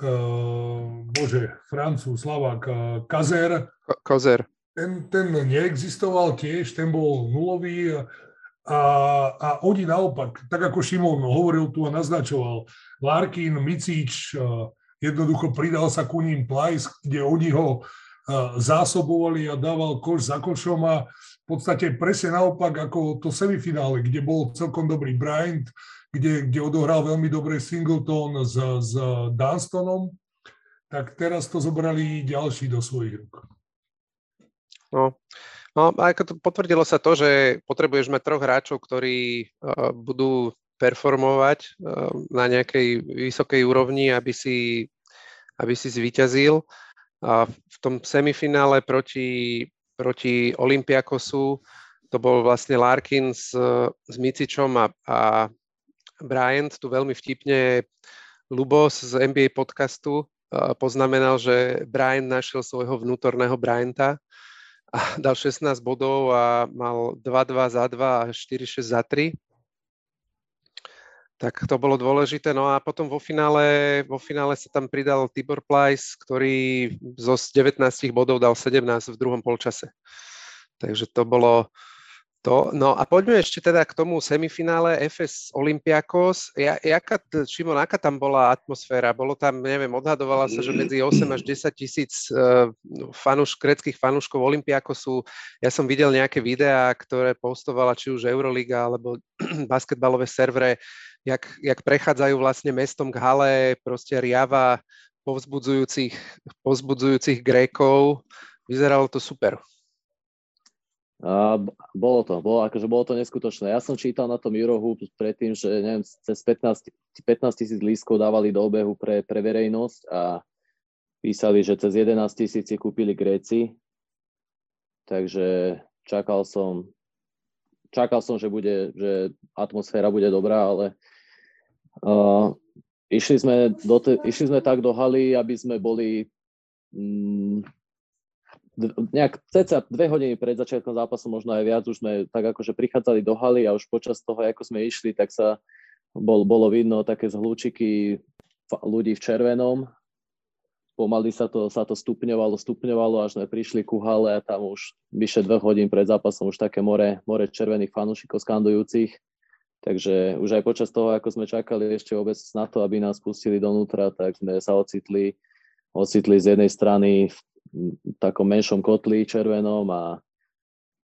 uh, bože, Francúz, Slavák, uh, Kazer. Kazer. Ten, ten neexistoval tiež, ten bol nulový a, a, oni naopak, tak ako Šimon hovoril tu a naznačoval, Larkin, Micič, uh, Jednoducho pridal sa ku ním Plajs, kde oni ho zásobovali a dával koš za košom a v podstate presne naopak ako to semifinále, kde bol celkom dobrý Bryant, kde, kde odohral veľmi dobre Singleton s, s Dunstonom, tak teraz to zobrali ďalší do svojich rúk. No, no ako to potvrdilo sa to, že potrebuješ mať troch hráčov, ktorí uh, budú performovať eh, na nejakej vysokej úrovni, aby si, aby si zvíťazil. A v tom semifinále proti, proti Olympiakosu to bol vlastne Larkin s, s Micičom a, a Bryant tu veľmi vtipne Lubos z NBA podcastu eh, poznamenal, že Bryant našiel svojho vnútorného Bryanta a dal 16 bodov a mal 2-2 za 2 a 4-6 za 3 tak to bolo dôležité. No a potom vo finále, vo finále sa tam pridal Tibor Plajs, ktorý zo 19 bodov dal 17 v druhom polčase. Takže to bolo to. No a poďme ešte teda k tomu semifinále FS Olympiakos. Ja, jaká, Šimon, aká tam bola atmosféra? Bolo tam, neviem, odhadovala sa, že medzi 8 až 10 tisíc uh, fanuš, greckých fanúškov Olympiakosu. Ja som videl nejaké videá, ktoré postovala či už Euroliga alebo *clears throat* basketbalové servere jak, jak prechádzajú vlastne mestom k hale, proste riava povzbudzujúcich, povzbudzujúcich Grékov. Vyzeralo to super. A bolo to, bolo, akože bolo to neskutočné. Ja som čítal na tom Eurohoop predtým, že neviem, cez 15, 15 tisíc lístkov dávali do obehu pre, pre verejnosť a písali, že cez 11 tisíc si kúpili Gréci. Takže čakal som, čakal som, že, bude, že atmosféra bude dobrá, ale Uh, išli, sme do te, išli sme tak do haly, aby sme boli mm, nejak ceca dve hodiny pred začiatkom zápasu, možno aj viac, už sme tak akože prichádzali do haly a už počas toho, ako sme išli, tak sa bol, bolo vidno také zhlúčiky ľudí v červenom. Pomaly sa to, sa to stupňovalo, stupňovalo, až sme prišli ku hale a tam už vyše dve hodín pred zápasom už také more, more červených fanúšikov skandujúcich. Takže už aj počas toho, ako sme čakali ešte vôbec na to, aby nás pustili donútra, tak sme sa ocitli, ocitli z jednej strany v takom menšom kotli červenom a,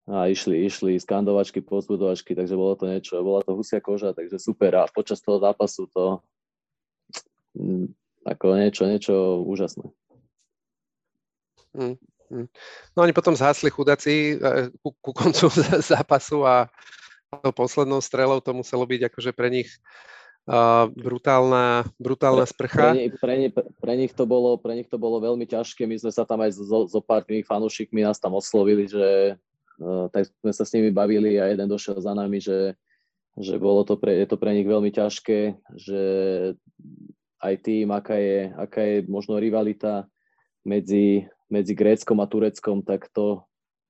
a išli, išli skandovačky, pozbudovačky, takže bolo to niečo, bola to husia koža, takže super. A počas toho zápasu to mm, ako niečo, niečo úžasné. Mm, mm. No oni potom zhasli chudaci eh, ku, ku koncu *laughs* zápasu a tou poslednou strelou to muselo byť akože pre nich uh, brutálna, brutálna sprcha. Pre, pre, pre, pre, nich to bolo, pre nich to bolo veľmi ťažké. My sme sa tam aj so, so pár tými fanúšikmi nás tam oslovili, že uh, tak sme sa s nimi bavili a jeden došiel za nami, že, že bolo to pre, je to pre nich veľmi ťažké, že aj tým, aká je, aká je možno rivalita medzi, medzi Gréckom a Tureckom, tak to,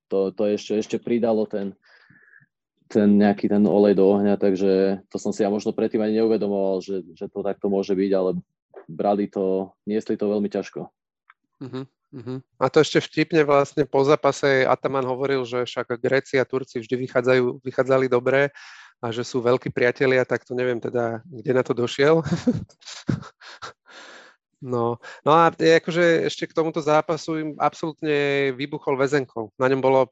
to, to ešte, ešte pridalo ten, ten nejaký ten olej do ohňa, takže to som si ja možno predtým ani neuvedomoval, že, že to takto môže byť, ale brali to, niesli to veľmi ťažko. Uh-huh, uh-huh. A to ešte vtipne vlastne po zápase Ataman hovoril, že však Gréci a Turci vždy vychádzajú, vychádzali dobre a že sú veľkí priatelia, tak to neviem teda, kde na to došiel. *laughs* No, no a akože ešte k tomuto zápasu im absolútne vybuchol väzenkou. Na ňom bolo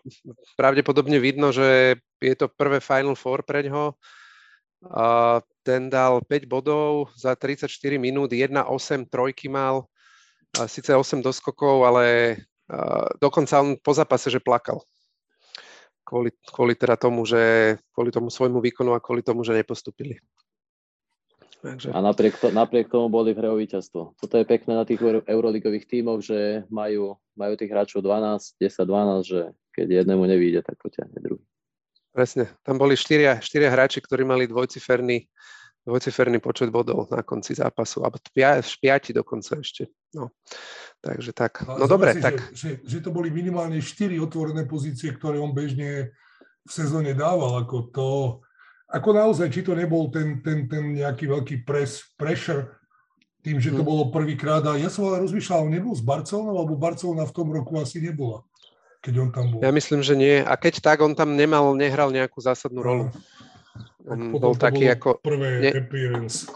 pravdepodobne vidno, že je to prvé Final Four pre ňoho. A ten dal 5 bodov za 34 minút, 1-8 trojky mal, a síce 8 doskokov, ale dokonca on po zápase, že plakal. Kvôli, kvôli teda tomu, že kvôli tomu svojmu výkonu a kvôli tomu, že nepostupili. Takže... A napriek, to, napriek tomu boli v hre o víťazstvo. Toto je pekné na tých euroligových tímoch, že majú, majú tých hráčov 12, 10, 12, že keď jednému nevíde, tak potiahne druhý. Presne. Tam boli štyria, štyria hráči, ktorí mali dvojciferný, dvojciferný počet bodov na konci zápasu, alebo piati dokonca ešte. No. Takže tak. No dobre, si, tak. Že, že, že to boli minimálne štyri otvorené pozície, ktoré on bežne v sezóne dával. Ako to, ako naozaj, či to nebol ten, ten, ten nejaký veľký press, pressure, tým, že to hmm. bolo prvýkrát. A ja som ale rozmýšľal, nebol s Barcelonou, alebo Barcelona v tom roku asi nebola, keď on tam bol. Ja myslím, že nie. A keď tak, on tam nemal, nehral nejakú zásadnú rolu. On bol taký ako... Prvé ne, appearance.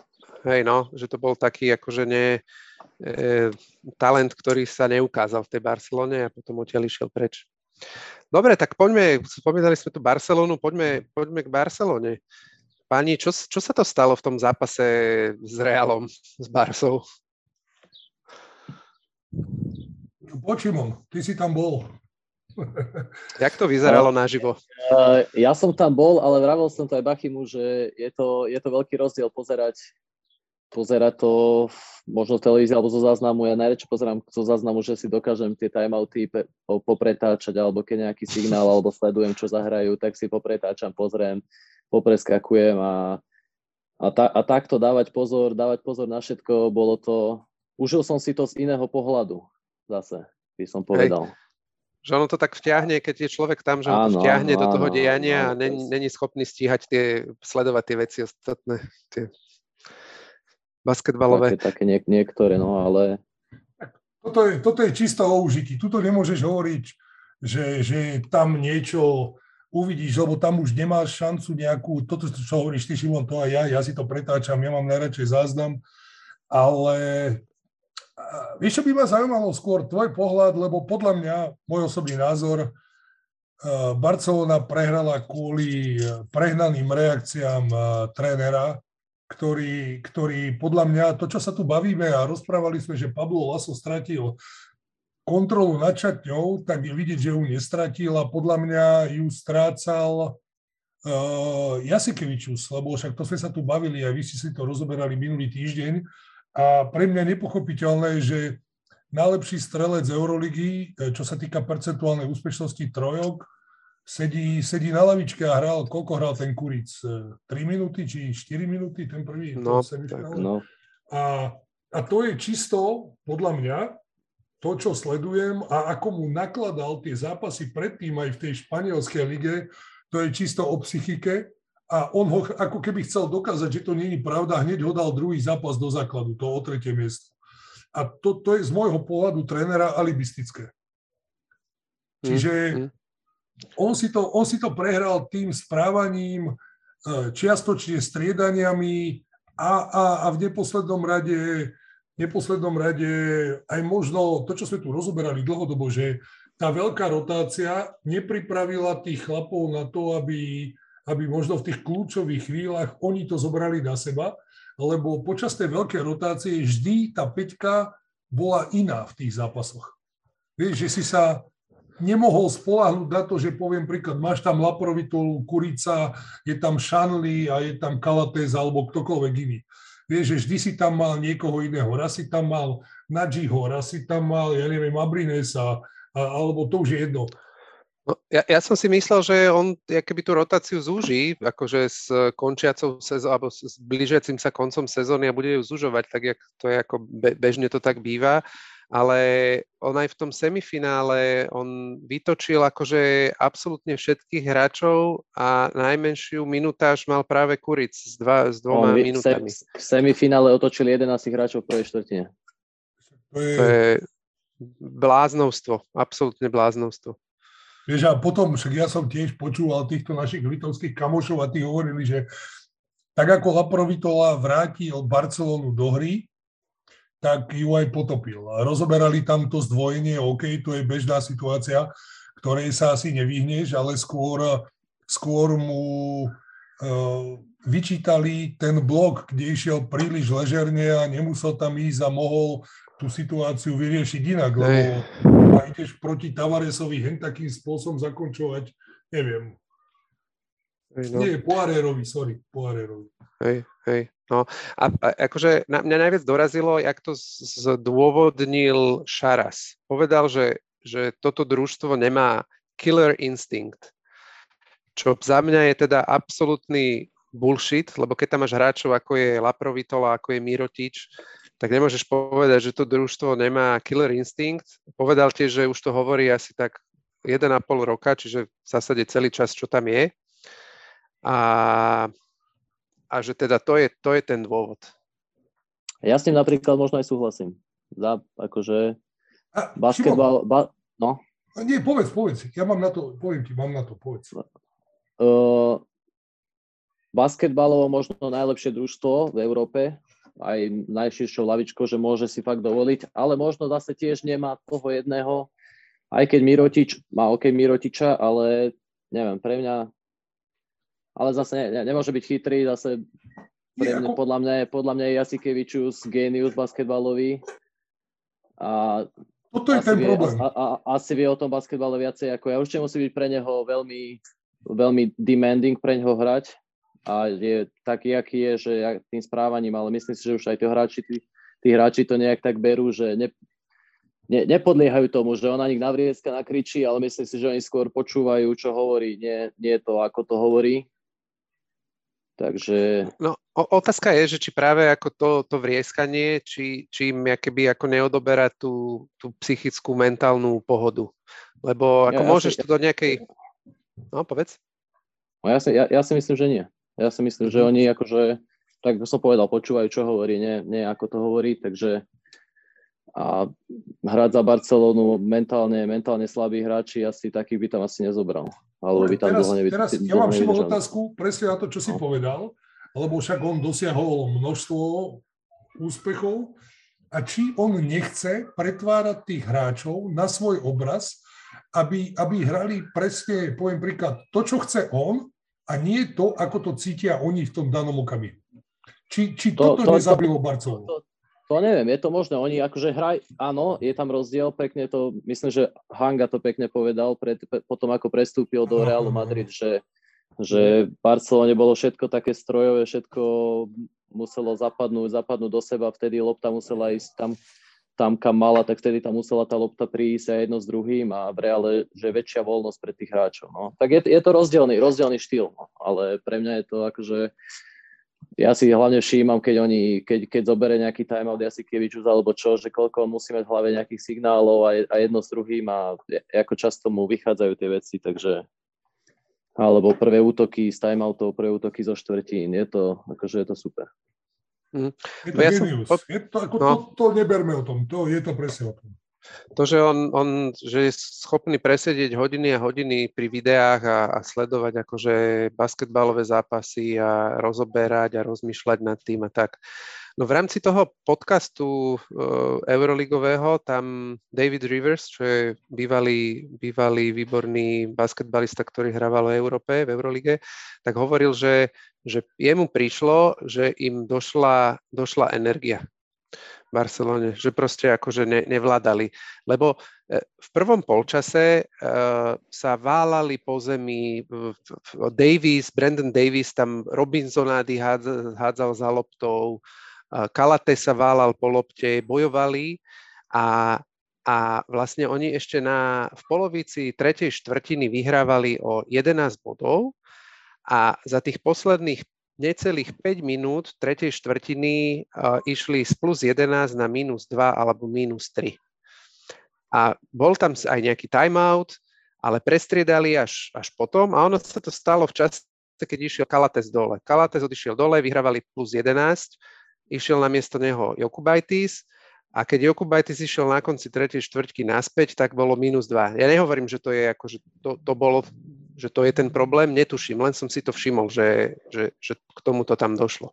Hej, no, že to bol taký akože nie, e, talent, ktorý sa neukázal v tej Barcelone a potom odtiaľ išiel preč. Dobre, tak poďme, spomínali sme tu Barcelonu, poďme, poďme k Barcelone. Pani, čo, čo sa to stalo v tom zápase s Realom, s Barsou? Počimom, ty si tam bol. *laughs* Jak to vyzeralo naživo? Ja som tam bol, ale vravel som to aj Bachimu, že je to, je to veľký rozdiel pozerať pozerať to možno v televízii alebo zo záznamu. Ja najradšej pozerám zo záznamu, že si dokážem tie timeouty popretáčať alebo keď nejaký signál alebo sledujem, čo zahrajú, tak si popretáčam, pozriem, popreskakujem a, a, ta, a takto dávať pozor, dávať pozor na všetko, bolo to, užil som si to z iného pohľadu zase, by som povedal. Hej. Že ono to tak vťahne, keď je človek tam, že áno, to vťahne áno, do toho diania áno, a není schopný stíhať tie, sledovať tie veci ostatné, tie basketbalové. Také, také niek- niektoré, no ale... Toto je, toto je čisto o užití. Tuto nemôžeš hovoriť, že, že tam niečo uvidíš, lebo tam už nemáš šancu nejakú, toto, čo hovoríš ty, Šimon, to aj ja, ja si to pretáčam, ja mám najradšej záznam, ale vieš, čo by ma zaujímalo skôr tvoj pohľad, lebo podľa mňa, môj osobný názor, Barcelona prehrala kvôli prehnaným reakciám trénera, ktorý, ktorý podľa mňa, to, čo sa tu bavíme a rozprávali sme, že Pablo Laso stratil kontrolu nad čatňou, tak je vidieť, že ju nestratil a podľa mňa ju strácal uh, Jasikevičus, lebo však to sme sa tu bavili a vy ste si to rozoberali minulý týždeň. A pre mňa nepochopiteľné, že najlepší strelec Euroligy, eh, čo sa týka percentuálnej úspešnosti trojok, sedí, sedí na lavičke a hral, koľko hral ten Kuric? 3 e, minúty či 4 minúty ten prvý? No, tak, no. A, a to je čisto, podľa mňa, to, čo sledujem a ako mu nakladal tie zápasy predtým aj v tej španielskej lige, to je čisto o psychike a on ho ako keby chcel dokázať, že to není pravda, hneď ho dal druhý zápas do základu, to o tretie miesto. A to, to je z môjho pohľadu trénera alibistické. Čiže mm, mm on si to, on si to prehral tým správaním, e, čiastočne striedaniami a, a, a v neposlednom rade, neposlednom rade aj možno to, čo sme tu rozoberali dlhodobo, že tá veľká rotácia nepripravila tých chlapov na to, aby, aby možno v tých kľúčových chvíľach oni to zobrali na seba, lebo počas tej veľkej rotácie vždy tá peťka bola iná v tých zápasoch. Vieš, že si sa, nemohol spolahnuť na to, že poviem príklad, máš tam Laprovitol, Kurica, je tam Šanli a je tam Kalatés alebo ktokoľvek iný. Vieš, že vždy si tam mal niekoho iného. Raz si tam mal Nadžiho, raz si tam mal, ja neviem, Abrinesa, alebo to už je jedno. No, ja, ja som si myslel, že on keby tú rotáciu zúži, akože s končiacou sezónou, alebo s blížiacim sa koncom sezóny a bude ju zužovať, tak jak to je ako be, bežne to tak býva ale on aj v tom semifinále, on vytočil akože absolútne všetkých hráčov a najmenšiu minutáž mal práve Kuric s, dva, s dvoma on, minútami. V semifinále otočil 11 hráčov v prvej štvrtine. To je... to je bláznovstvo, absolútne bláznovstvo. Vieš, a potom, však ja som tiež počúval týchto našich litovských kamošov a tí hovorili, že tak ako Laprovitola vrátil Barcelonu do hry, tak ju aj potopil. Rozoberali tam to zdvojenie, OK, to je bežná situácia, ktorej sa asi nevyhneš, ale skôr, skôr mu uh, vyčítali ten blok, kde išiel príliš ležerne a nemusel tam ísť a mohol tú situáciu vyriešiť inak, lebo a ideš proti Tavaresovi hen takým spôsobom zakončovať, neviem. Hej, no. Nie, Poirérovi, sorry, Poirérovi. Hej, hej, no. A, a akože na, mňa najviac dorazilo, jak to zdôvodnil Šaras. Povedal, že, že toto družstvo nemá killer instinct, čo za mňa je teda absolútny bullshit, lebo keď tam máš hráčov, ako je Laprovitola, ako je Mirotič, tak nemôžeš povedať, že to družstvo nemá killer instinct. Povedal tiež, že už to hovorí asi tak 1,5 roka, čiže v zásade celý čas, čo tam je. A, a že teda to je, to je ten dôvod. Ja s tým napríklad možno aj súhlasím. Za, akože a, basketbal, ba, no. A nie, povedz, povedz. Ja mám na to, poviem ti, mám na to, povedz. Uh, basketbalovo možno najlepšie družstvo v Európe, aj najširšou lavičkou, že môže si fakt dovoliť, ale možno zase tiež nemá toho jedného, aj keď Mirotič má OK Mirotiča, ale neviem, pre mňa, ale zase ne, ne, nemôže byť chytrý, zase pre mňa, podľa mňa, podľa mňa je Jasikevičus genius basketbalový a toto je ten vie, problém. A, a, asi vie o tom basketbale viacej ako ja. Určite musí byť pre neho veľmi, veľmi demanding pre neho hrať, a je taký, aký je, že ja tým správaním, ale myslím si, že už aj tí hráči, tí, tí hráči to nejak tak berú, že ne, ne, nepodliehajú tomu, že on na nich navrieska nakričí, ale myslím si, že oni skôr počúvajú, čo hovorí, nie, nie to, ako to hovorí. Takže... No, otázka je, že či práve ako to, to vrieskanie, či, či im keby ako neodoberá tú, tú psychickú, mentálnu pohodu. Lebo ako ja, môžeš ja, to do nejakej... No, povedz. No, ja, si, ja, ja si myslím, že nie. Ja si myslím, že mhm. oni akože, tak som povedal, počúvajú, čo hovorí, nie, nie ako to hovorí, takže a hrať za Barcelonu mentálne, mentálne slabí hráči, asi takých by tam asi nezobral. Alebo by tam teraz, dlho nevy, teraz ja mám všimol otázku presne na to, čo si no. povedal, lebo však on dosiahol množstvo úspechov a či on nechce pretvárať tých hráčov na svoj obraz, aby, aby hrali presne, poviem príklad, to, čo chce on a nie to, ako to cítia oni v tom danom okamihu. Či, či to, toto to, nezabilo Barcelonu? To, to, neviem, je to možné. Oni akože hraj, áno, je tam rozdiel, pekne to, myslím, že Hanga to pekne povedal pred, potom, ako prestúpil do Realu Madrid, že, že Barcelone bolo všetko také strojové, všetko muselo zapadnúť, zapadnúť do seba, vtedy lopta musela ísť tam tam, kam mala, tak vtedy tam musela tá lopta prísť aj jedno s druhým a v reále, že väčšia voľnosť pre tých hráčov. No. Tak je, je to rozdielný, rozdielný štýl, no. ale pre mňa je to akože ja si hlavne všímam, keď oni, keď, keď zobere nejaký timeout Jasikevičus alebo čo, že koľko on musí mať v hlave nejakých signálov a, a jedno s druhým a ako často mu vychádzajú tie veci, takže alebo prvé útoky z timeoutov, prvé útoky zo štvrtín, je to, akože je to super. Mm. Je to no ja genius. Som... Je to, ako, no. to, to neberme o tom, to je to presne o tom. To, že on, on že je schopný presedieť hodiny a hodiny pri videách a, a sledovať akože basketbalové zápasy a rozoberať a rozmýšľať nad tým a tak. No v rámci toho podcastu uh, Euroligového tam David Rivers, čo je bývalý, bývalý výborný basketbalista, ktorý hrával v Európe, v Eurolige, tak hovoril, že, že jemu prišlo, že im došla, došla energia Barcelone, že proste akože ne, nevládali. Lebo e, v prvom polčase uh, sa válali po zemi Davis, Brandon Davis tam Robinsonády hádzal, hádzal za loptou, Kalate sa válal po lopte, bojovali a, a vlastne oni ešte na, v polovici tretej štvrtiny vyhrávali o 11 bodov a za tých posledných necelých 5 minút tretej štvrtiny išli z plus 11 na minus 2 alebo minus 3. a bol tam aj nejaký timeout, ale prestriedali až, až potom a ono sa to stalo v čase, keď išiel Kalates dole. Kalates odišiel dole, vyhrávali plus 11, išiel na miesto neho Jokubaitis a keď Jokubaitis išiel na konci tretej štvrťky naspäť, tak bolo minus 2. Ja nehovorím, že to je ako, že to, to bolo, že to je ten problém, netuším, len som si to všimol, že, že, že k tomuto tam došlo.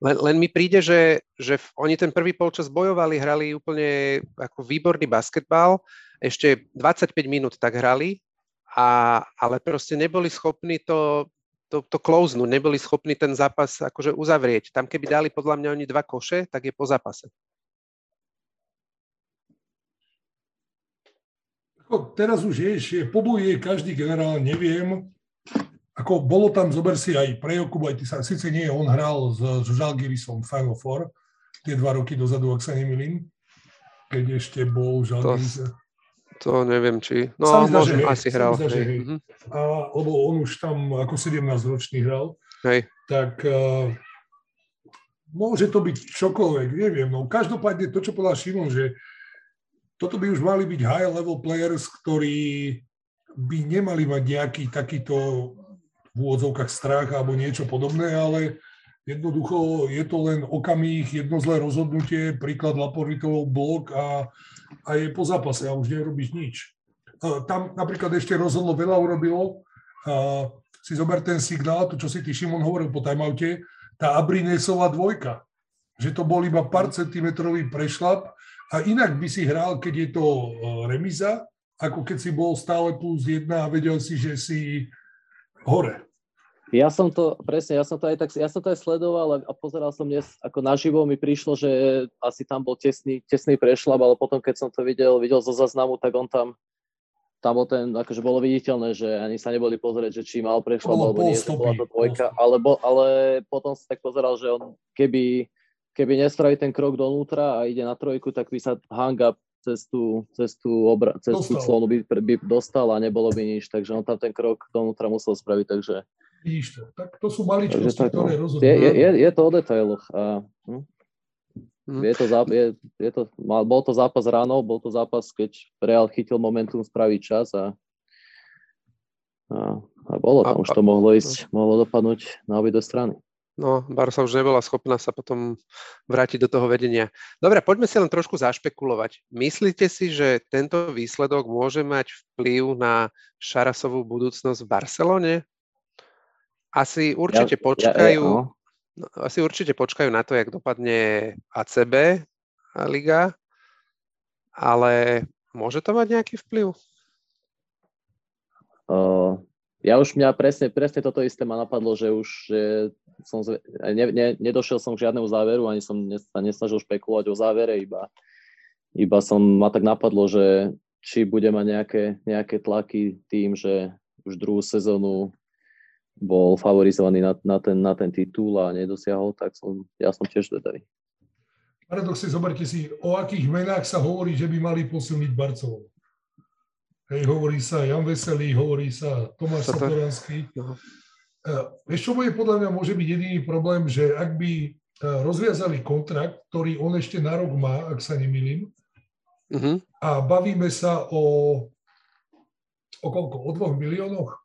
Len, len mi príde, že, že oni ten prvý polčas bojovali, hrali úplne ako výborný basketbal, ešte 25 minút tak hrali, a, ale proste neboli schopní to, to, to closenúť, neboli schopní ten zápas akože uzavrieť. Tam keby dali podľa mňa oni dva koše, tak je po zápase. Teraz už je, že pobuje každý generál, neviem, ako bolo tam, zober si aj pre Jokuba, aj ty sa, síce nie, on hral s, s Žalgirisom Final Four, tie dva roky dozadu, ak sa nemýlim, keď ešte bol Žalgiris. To, to neviem, či... No, zdá, možno asi hral. Zdá, hej. Hej. Mm-hmm. A, lebo on už tam ako 17-ročný hral. Hej. Tak uh, môže to byť čokoľvek, neviem. No, každopádne to, čo povedal Šimon, že toto by už mali byť high level players, ktorí by nemali mať nejaký takýto v úvodzovkách strach alebo niečo podobné, ale jednoducho je to len okamih, jedno zlé rozhodnutie, príklad Laporitov blok a, a je po zápase a už nerobíš nič. Tam napríklad ešte rozhodlo, veľa urobilo, a si zober ten signál, to čo si ty Šimon hovoril po timeoute, tá Abrinesová dvojka, že to bol iba pár centimetrový prešlap a inak by si hral, keď je to e, remiza, ako keď si bol stále plus jedna a vedel si, že si hore. Ja som to, presne, ja som to aj tak, ja som to aj sledoval a pozeral som dnes, ako naživo mi prišlo, že asi tam bol tesný, tesný prešlap, ale potom, keď som to videl, videl zo zaznamu, tak on tam, tam bol ten, akože bolo viditeľné, že ani sa neboli pozrieť, že či mal prešlap, oh, alebo nie, že bola to dvojka, ale, bo, ale potom som tak pozeral, že on keby, keby nespraví ten krok donútra a ide na trojku, tak by sa hang up cez tú, cez tú, obra, cez tú clonu by, by dostal a nebolo by nič, takže on tam ten krok donútra musel spraviť, takže... Vidíš to, tak to sú maličkosti, tak, ktoré rozhodujú. Je, je, je to o detailoch a hm? Hm. Je to, je, je to, mal, bol to zápas ráno, bol to zápas, keď Real chytil momentum spraviť čas a, a, a bolo tam, a, už to mohlo ísť, mohlo dopadnúť na obidve strany. No, Barca už nebola schopná sa potom vrátiť do toho vedenia. Dobre, poďme si len trošku zašpekulovať. Myslíte si, že tento výsledok môže mať vplyv na Šarasovú budúcnosť v Barcelone? Asi určite ja, počkajú, ja, ja, no. no. asi určite počkajú na to, jak dopadne ACB liga, ale môže to mať nejaký vplyv? Uh, ja už mňa presne, presne toto isté ma napadlo, že už že som ne, ne, nedošiel som k žiadnemu záveru, ani som sa nesnažil špekulovať o závere, iba, iba som ma tak napadlo, že či bude mať nejaké, nejaké tlaky tým, že už druhú sezónu bol favorizovaný na, na, ten, na ten titul a nedosiahol, tak som, ja som tiež zvedavý. Paradoxne, zoberte si, o akých menách sa hovorí, že by mali posilniť Barcelonu. Hej, hovorí sa Jan Veselý, hovorí sa Tomáš Satoranský. No. Vieš, čo bude podľa mňa môže byť jediný problém, že ak by e, rozviazali kontrakt, ktorý on ešte na rok má, ak sa nemýlim, uh-huh. a bavíme sa o, o koľko? O dvoch miliónoch?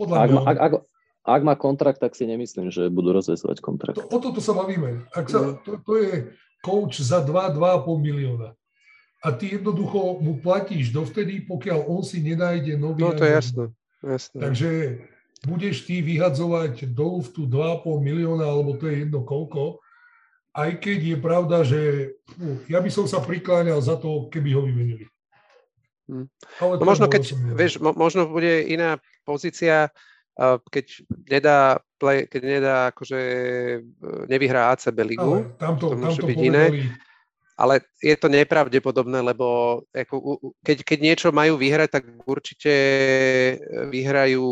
Podľa ak, mňa, ak, ak, ak má kontrakt, tak si nemyslím, že budú rozvezovať kontrakt. To, o toto sa bavíme. Ak sa, mhm. to, to je coach za 2-2,5 milióna a ty jednoducho mu platíš dovtedy, pokiaľ on si nenájde nový No to je jasné. jasné. Takže budeš ty vyhadzovať do luftu 2,5 milióna, alebo to je jedno koľko, aj keď je pravda, že ja by som sa prikláňal za to, keby ho vymenili. Hmm. Ale no možno, keď, vieš, mo- možno bude iná pozícia, keď nedá, play, keď nedá akože e, nevyhrá ACB ligu, ale tamto, to môže tamto byť povedali, iné ale je to nepravdepodobné, lebo ako, keď, keď niečo majú vyhrať, tak určite vyhrajú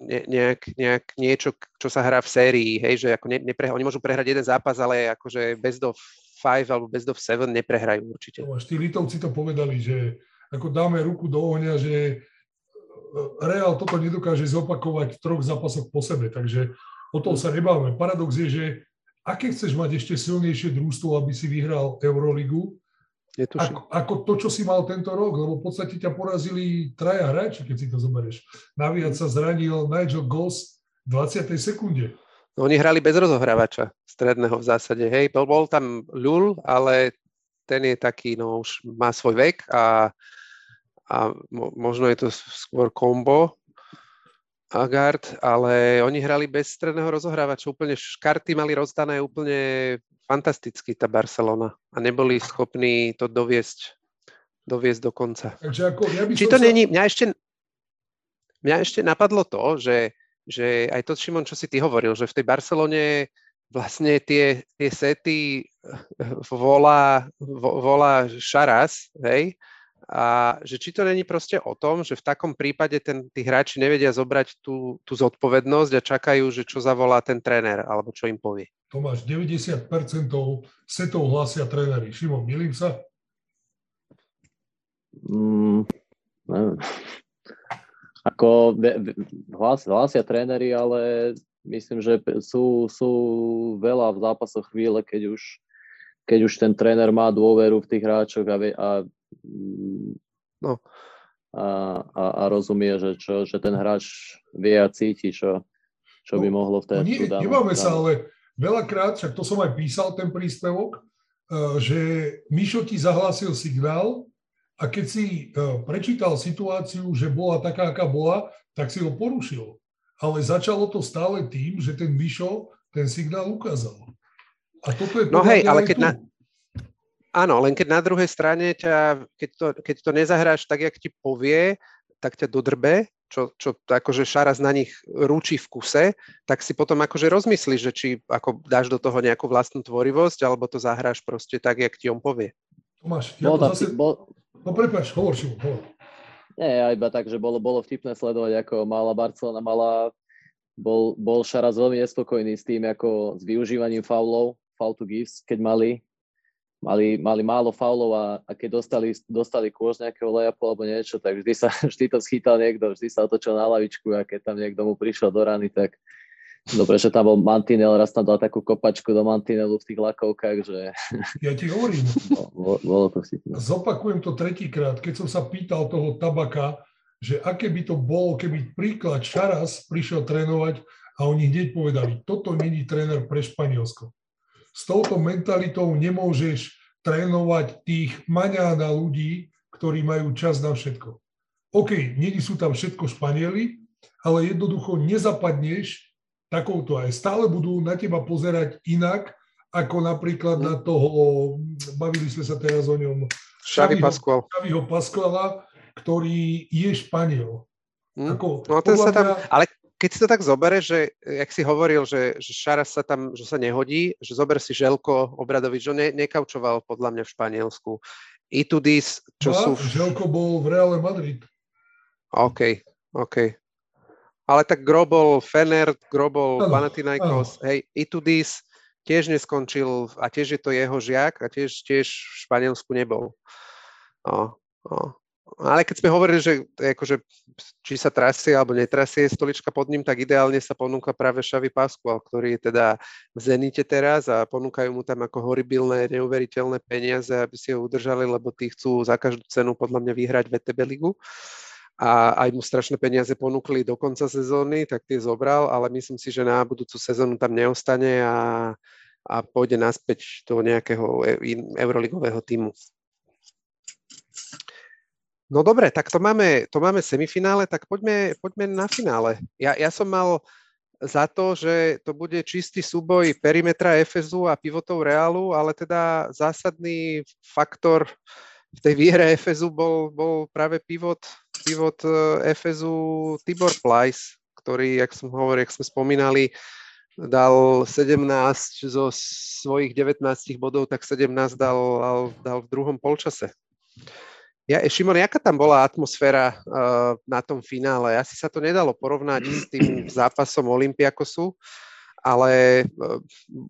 ne, nejak, nejak niečo, čo sa hrá v sérii, hej, že ako ne, neprehra, oni môžu prehrať jeden zápas, ale akože best of five alebo best of seven neprehrajú určite. No, tí Litovci to povedali, že ako dáme ruku do ohňa, že e, Real toto nedokáže zopakovať v troch zápasoch po sebe, takže o tom sa nebávame. Paradox je, že aké chceš mať ešte silnejšie družstvo, aby si vyhral Euroligu, Ako, ako to, čo si mal tento rok, lebo v podstate ťa porazili traja hráči, keď si to zoberieš. Navíc sa zranil Nigel Goss v 20. sekunde. No, oni hrali bez rozohrávača stredného v zásade. Hej, bol, bol tam Lul, ale ten je taký, no už má svoj vek a, a mo, možno je to skôr kombo Agard, ale oni hrali bez stredného rozohrávača. Úplne karty mali rozdané úplne fantasticky tá Barcelona a neboli schopní to doviesť, doviesť do konca. Takže ako, ja Či to sa... není, mňa ešte, mňa ešte napadlo to, že, že aj to, Šimon, čo si ty hovoril, že v tej Barcelone vlastne tie, tie sety volá, volá Šaras, hej, a že či to není proste o tom, že v takom prípade ten, tí hráči nevedia zobrať tú, tú zodpovednosť a čakajú, že čo zavolá ten tréner, alebo čo im povie. Tomáš, 90% setov hlasia tréneri. Šimon, milím sa? Mm, ako hlas, hlasia tréneri, ale myslím, že sú, sú veľa v zápasoch chvíle, keď už, keď už ten tréner má dôveru v tých hráčoch a, a no. a, a, a rozumie, že, čo, že ten hráč vie a cíti, čo, čo by no, mohlo v tej... No nie, nemáme sa, ale veľakrát, však to som aj písal, ten príspevok, eh, že Mišo ti zahlásil signál a keď si eh, prečítal situáciu, že bola taká, aká bola, tak si ho porušil. Ale začalo to stále tým, že ten Mišo ten signál ukázal. A toto je no hej, ale keď na, Áno, len keď na druhej strane ťa, keď to, keď to nezahráš tak, jak ti povie, tak ťa dodrbe, čo, čo akože Šaras na nich ručí v kuse, tak si potom akože rozmyslíš, že či ako dáš do toho nejakú vlastnú tvorivosť, alebo to zahráš proste tak, jak ti on povie. Tomáš, ja bol to zase... Bol... No prepáč, hovor, Šimon, hovor. Nie, iba tak, že bolo, bolo vtipné sledovať, ako mala Barcelona, mala, bol, bol Šaras veľmi nespokojný s tým, ako s využívaním faulov, foul to gives, keď mali, mali, mali málo faulov a, a keď dostali, dostali kôž nejakého lejapu alebo niečo, tak vždy, sa, *laughs* vždy to schytal niekto, vždy sa otočil na lavičku a keď tam niekto mu prišiel do rany, tak dobre, že tam bol mantinel, raz tam dal takú kopačku do mantinelu v tých lakovkách, že... *laughs* Ja ti hovorím. Bolo, bolo to vtipné. Zopakujem to tretíkrát, keď som sa pýtal toho tabaka, že aké by to bolo, keby príklad Šaras prišiel trénovať a oni hneď povedali, toto není tréner pre Španielsko s touto mentalitou nemôžeš trénovať tých maňána ľudí, ktorí majú čas na všetko. OK, není sú tam všetko Španieli, ale jednoducho nezapadneš takouto aj. Stále budú na teba pozerať inak, ako napríklad na toho, bavili sme sa teraz o ňom, Xavi Pascual. Xaviho Pascuala, ktorý je Španiel. Hmm. Ako, no, ten sa tam, mňa... ale keď si to tak zoberieš, že, jak si hovoril, že, že Šaras sa tam, že sa nehodí, že zober si Želko Obradovič, že ne, nekaučoval podľa mňa v Španielsku. Itudis, čo no, sú... Želko bol v Reále Madrid. OK, OK. Ale tak Grobol Fener, Grobol ano, Panathinaikos, ano. hej, Itudis tiež neskončil a tiež je to jeho žiak a tiež, tiež v Španielsku nebol. No, no. Ale keď sme hovorili, že akože, či sa trasie alebo netrasie stolička pod ním, tak ideálne sa ponúka práve Šavi Pascual, ktorý je teda v Zenite teraz a ponúkajú mu tam ako horibilné, neuveriteľné peniaze, aby si ho udržali, lebo tí chcú za každú cenu podľa mňa vyhrať VTB ligu a aj mu strašné peniaze ponúkli do konca sezóny, tak tie zobral, ale myslím si, že na budúcu sezónu tam neostane a, a pôjde naspäť do nejakého e, euroligového týmu. No dobre, tak to máme, to máme semifinále, tak poďme, poďme na finále. Ja, ja som mal za to, že to bude čistý súboj perimetra Efezu a pivotov Reálu, ale teda zásadný faktor v tej výhre Efezu bol, bol práve pivot, pivot Efezu Tibor Plajs, ktorý, jak som hovoril, jak sme spomínali, dal 17 zo svojich 19 bodov, tak 17 dal, dal, dal v druhom polčase. Ja, Šimon, jaká tam bola atmosféra uh, na tom finále? Asi sa to nedalo porovnať s tým zápasom Olympiakosu, ale uh,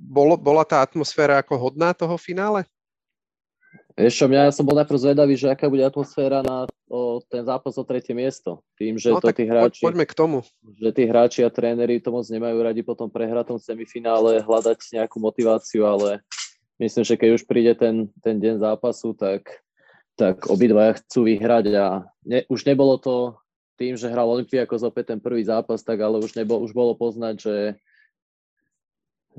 bolo, bola tá atmosféra ako hodná toho finále? Ešte ja som bol najprv zvedavý, že aká bude atmosféra na o, ten zápas o tretie miesto. Tým, že no, to tí hráči... Poďme k tomu. Že tí hráči a tréneri to moc nemajú radi po tom prehratom semifinále hľadať nejakú motiváciu, ale myslím, že keď už príde ten, ten deň zápasu, tak, tak obidvaja chcú vyhrať a ne, už nebolo to tým, že hral Olympiakos opäť ten prvý zápas, tak ale už, nebol, už bolo poznať, že,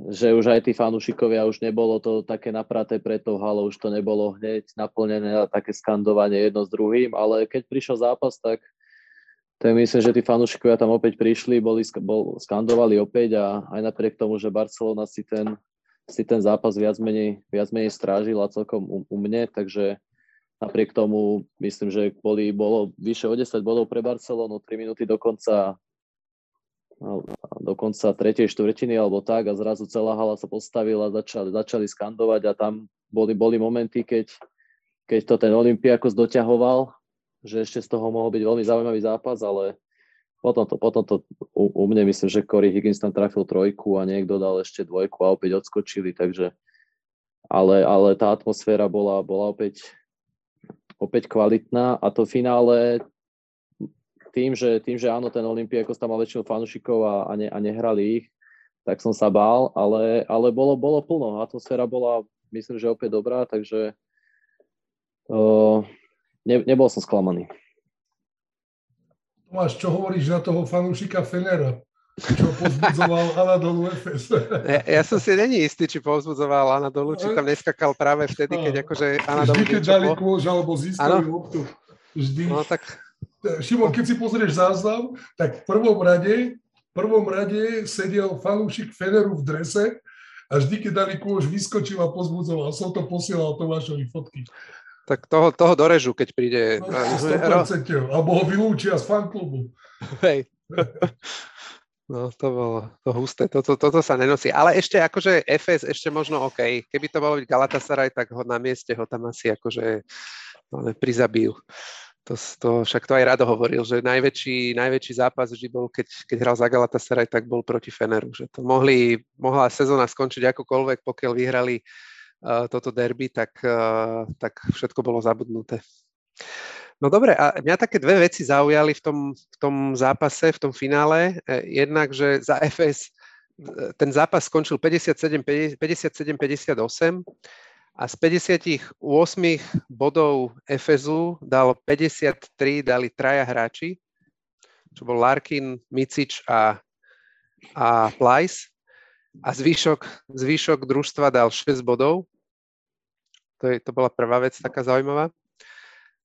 že už aj tí fanúšikovia, už nebolo to také napraté pre to halo, už to nebolo hneď naplnené a také skandovanie jedno s druhým, ale keď prišiel zápas, tak tak myslím, že tí fanúšikovia tam opäť prišli, boli, bol, skandovali opäť a aj napriek tomu, že Barcelona si ten, si ten zápas viac menej, viac menej strážila celkom u, u mne, takže Napriek tomu myslím, že boli, bolo vyše o 10 bodov pre Barcelonu, 3 minúty do konca, no, do konca tretej štvrtiny alebo tak a zrazu celá hala sa postavila, začali, začali skandovať a tam boli, boli momenty, keď, keď to ten Olympiakos doťahoval, že ešte z toho mohol byť veľmi zaujímavý zápas, ale potom to, potom to u, u mne myslím, že Corey Higgins tam trafil trojku a niekto dal ešte dvojku a opäť odskočili, takže ale, ale tá atmosféra bola, bola opäť opäť kvalitná a to finále tým, že, tým, že áno, ten Olympiakos tam mal väčšinu fanúšikov a, a, ne, a nehrali ich, tak som sa bál, ale, ale bolo, bolo plno. Atmosféra bola, myslím, že opäť dobrá, takže uh, ne, nebol som sklamaný. Tomáš, čo hovoríš na toho fanúšika Fenera? Čo pozbudzoval Anadolu Efes. Ja, ja som si není istý, či pozbudzoval Anadolu, či tam neskakal práve vtedy, keď akože Anadolu... Vždy, keď dali kôž alebo získali loptu. Vždy. No tak... Šimon, keď si pozrieš záznam, tak v prvom rade, v prvom rade sedel fanúšik Feneru v drese a vždy, keď dali kôž, vyskočil a pozbudzoval. Som to posielal Tomášovi fotky. Tak toho, toho dorežu, keď príde... No, 100%, alebo ho vylúčia z fanklubu. Hej. *laughs* No, to bolo to husté, toto, toto sa nenosí. Ale ešte akože FS ešte možno OK. Keby to bolo byť Galatasaray, tak ho na mieste ho tam asi akože no, prizabijú. To, to, však to aj Rado hovoril, že najväčší, najväčší zápas vždy bol, keď, keď hral za Galatasaray, tak bol proti Feneru. Že to mohli, mohla sezóna skončiť akokoľvek, pokiaľ vyhrali uh, toto derby, tak, uh, tak všetko bolo zabudnuté. No dobre, a mňa také dve veci zaujali v tom, v tom zápase, v tom finále. E, jednak, že za FS e, ten zápas skončil 57-58 a z 58 bodov FSU dal 53, dali traja hráči, čo bol Larkin, Micič a, a Plyce. A zvyšok, zvyšok družstva dal 6 bodov. To, je, to bola prvá vec taká zaujímavá.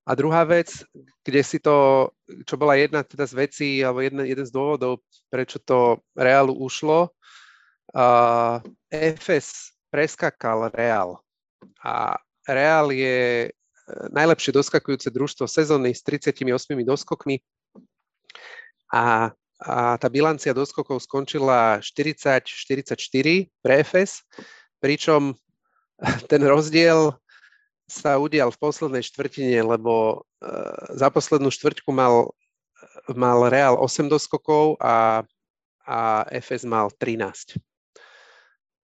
A druhá vec, kde si to, čo bola jedna teda z vecí, alebo jeden, jeden z dôvodov, prečo to Realu ušlo, uh, FS preskakal Real. A Real je e, najlepšie doskakujúce družstvo sezóny s 38 doskokmi a, a tá bilancia doskokov skončila 40-44 pre FS, pričom *laughs* ten rozdiel sa udial v poslednej štvrtine, lebo uh, za poslednú štvrťku mal, mal Real 8 doskokov a, a FS mal 13.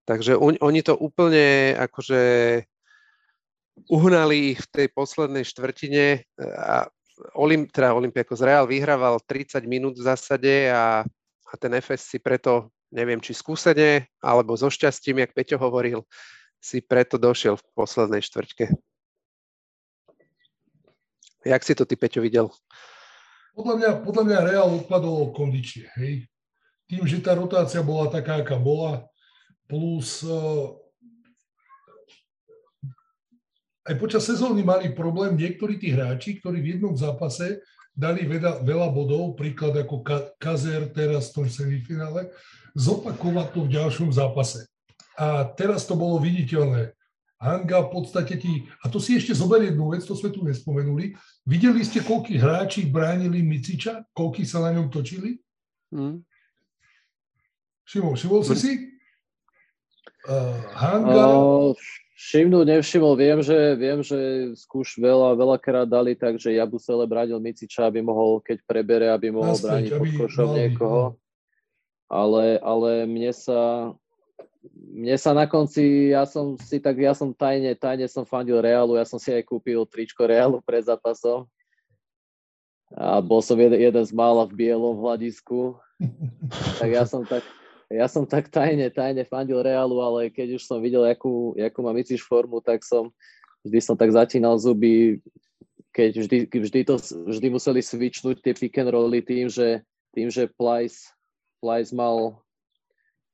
Takže on, oni to úplne akože uhnali ich v tej poslednej štvrtine a Olymp, teda Olympiakos Real vyhrával 30 minút v zásade a, a ten FS si preto, neviem, či skúsene, alebo so šťastím, jak Peťo hovoril, si preto došiel v poslednej štvrťke. Jak si to ty, Peťo, videl? Podľa mňa, podľa mňa Real odpadol kondične, hej. Tým, že tá rotácia bola taká, aká bola, plus uh, aj počas sezóny mali problém niektorí tí hráči, ktorí v jednom zápase dali veľa, veľa bodov, príklad ako Kazer teraz v tom semifinále, zopakovať to v ďalšom zápase. A teraz to bolo viditeľné. Hanga v podstate ti, a to si ešte zober jednu vec, to sme tu nespomenuli, videli ste, koľký hráči bránili Miciča, koľký sa na ňom točili? Hmm. Šimol, všimol si si? Uh, Hanga... Uh, všimnúť nevšimol, viem, že, viem, že skúš veľa, veľakrát dali tak, že Jabusele bránil Miciča, aby mohol, keď prebere, aby mohol Naspäť, brániť pod košom niekoho. Ale, ale mne sa, mne sa na konci, ja som si tak, ja som tajne, tajne som fandil Realu, ja som si aj kúpil tričko Realu pred zápasom. A bol som jeden, jeden z mála v bielom hľadisku. *laughs* Tak ja som tak, ja som tak tajne, tajne fandil Realu, ale keď už som videl, akú, akú má Miciš formu, tak som vždy som tak zatínal zuby, keď vždy, vždy, to, vždy museli switchnúť tie pick and rolly tým, že, tým, že Plyce, Plyce mal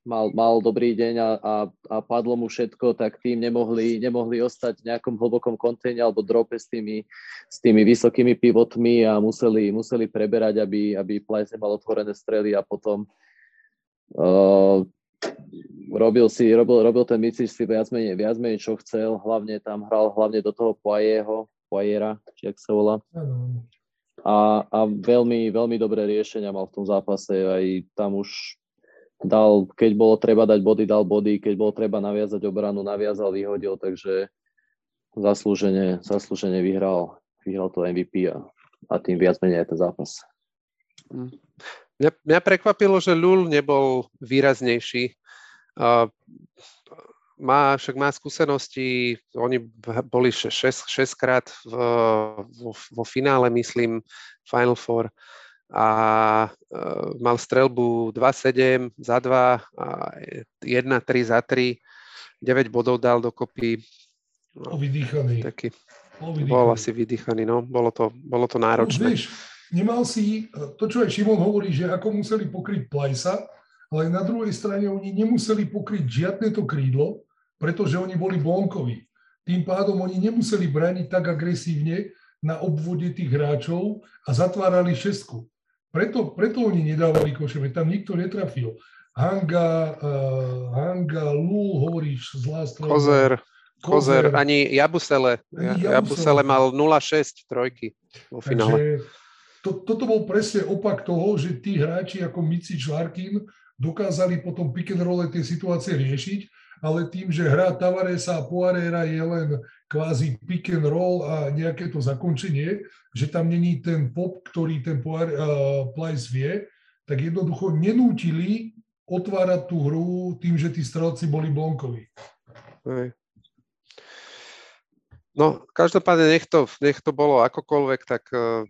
mal, mal dobrý deň a, a, a padlo mu všetko, tak tým nemohli, nemohli ostať v nejakom hlbokom konténe alebo drope s tými, s tými vysokými pivotmi a museli, museli preberať, aby, aby Plyce nemal otvorené strely a potom uh, robil si, robil, robil ten Miciš si viac menej, viac menej, čo chcel, hlavne tam hral hlavne do toho Poirieho, Poiriera, či ak sa volá. A, a veľmi, veľmi dobré riešenia mal v tom zápase, aj tam už dal, keď bolo treba dať body, dal body, keď bolo treba naviazať obranu, naviazal, vyhodil, takže zaslúžene, zaslúžene vyhral, vyhral to MVP a, a tým viac menej aj ten zápas. Hm. Mňa, mňa prekvapilo, že Lul nebol výraznejší. Uh, má, však má skúsenosti, oni boli 6, 6 krát v, vo, vo finále, myslím, Final Four a uh, mal strelbu 2-7 za 2 a 1-3 za 3. 9 bodov dal dokopy. No, vydýchaný. Taký, bol asi vydýchaný, no. Bolo to, bolo to náročné. No, vieš, nemal si, to čo aj Šimon hovorí, že ako museli pokryť Plajsa, ale na druhej strane oni nemuseli pokryť žiadne to krídlo, pretože oni boli bonkoví. Tým pádom oni nemuseli brániť tak agresívne na obvode tých hráčov a zatvárali šesku. Preto, preto oni nedávali koše, veď tam nikto netrafil. Hanga, uh, Hanga, Lul, hovoríš, zlá strana. Kozer, Kozer, ani Jabusele. Ani Jabusele. Jabusele mal 0,6 trojky vo finále. to, toto bol presne opak toho, že tí hráči ako Mici Larkin dokázali potom pick and roll tie situácie riešiť, ale tým, že hra Tavaresa a Poirera je len kvázi pick and roll a nejaké to zakončenie, že tam není ten pop, ktorý ten uh, Plyce vie, tak jednoducho nenútili otvárať tú hru tým, že tí strelci boli blonkoví. No, každopádne nech to, nech to bolo akokoľvek, tak uh,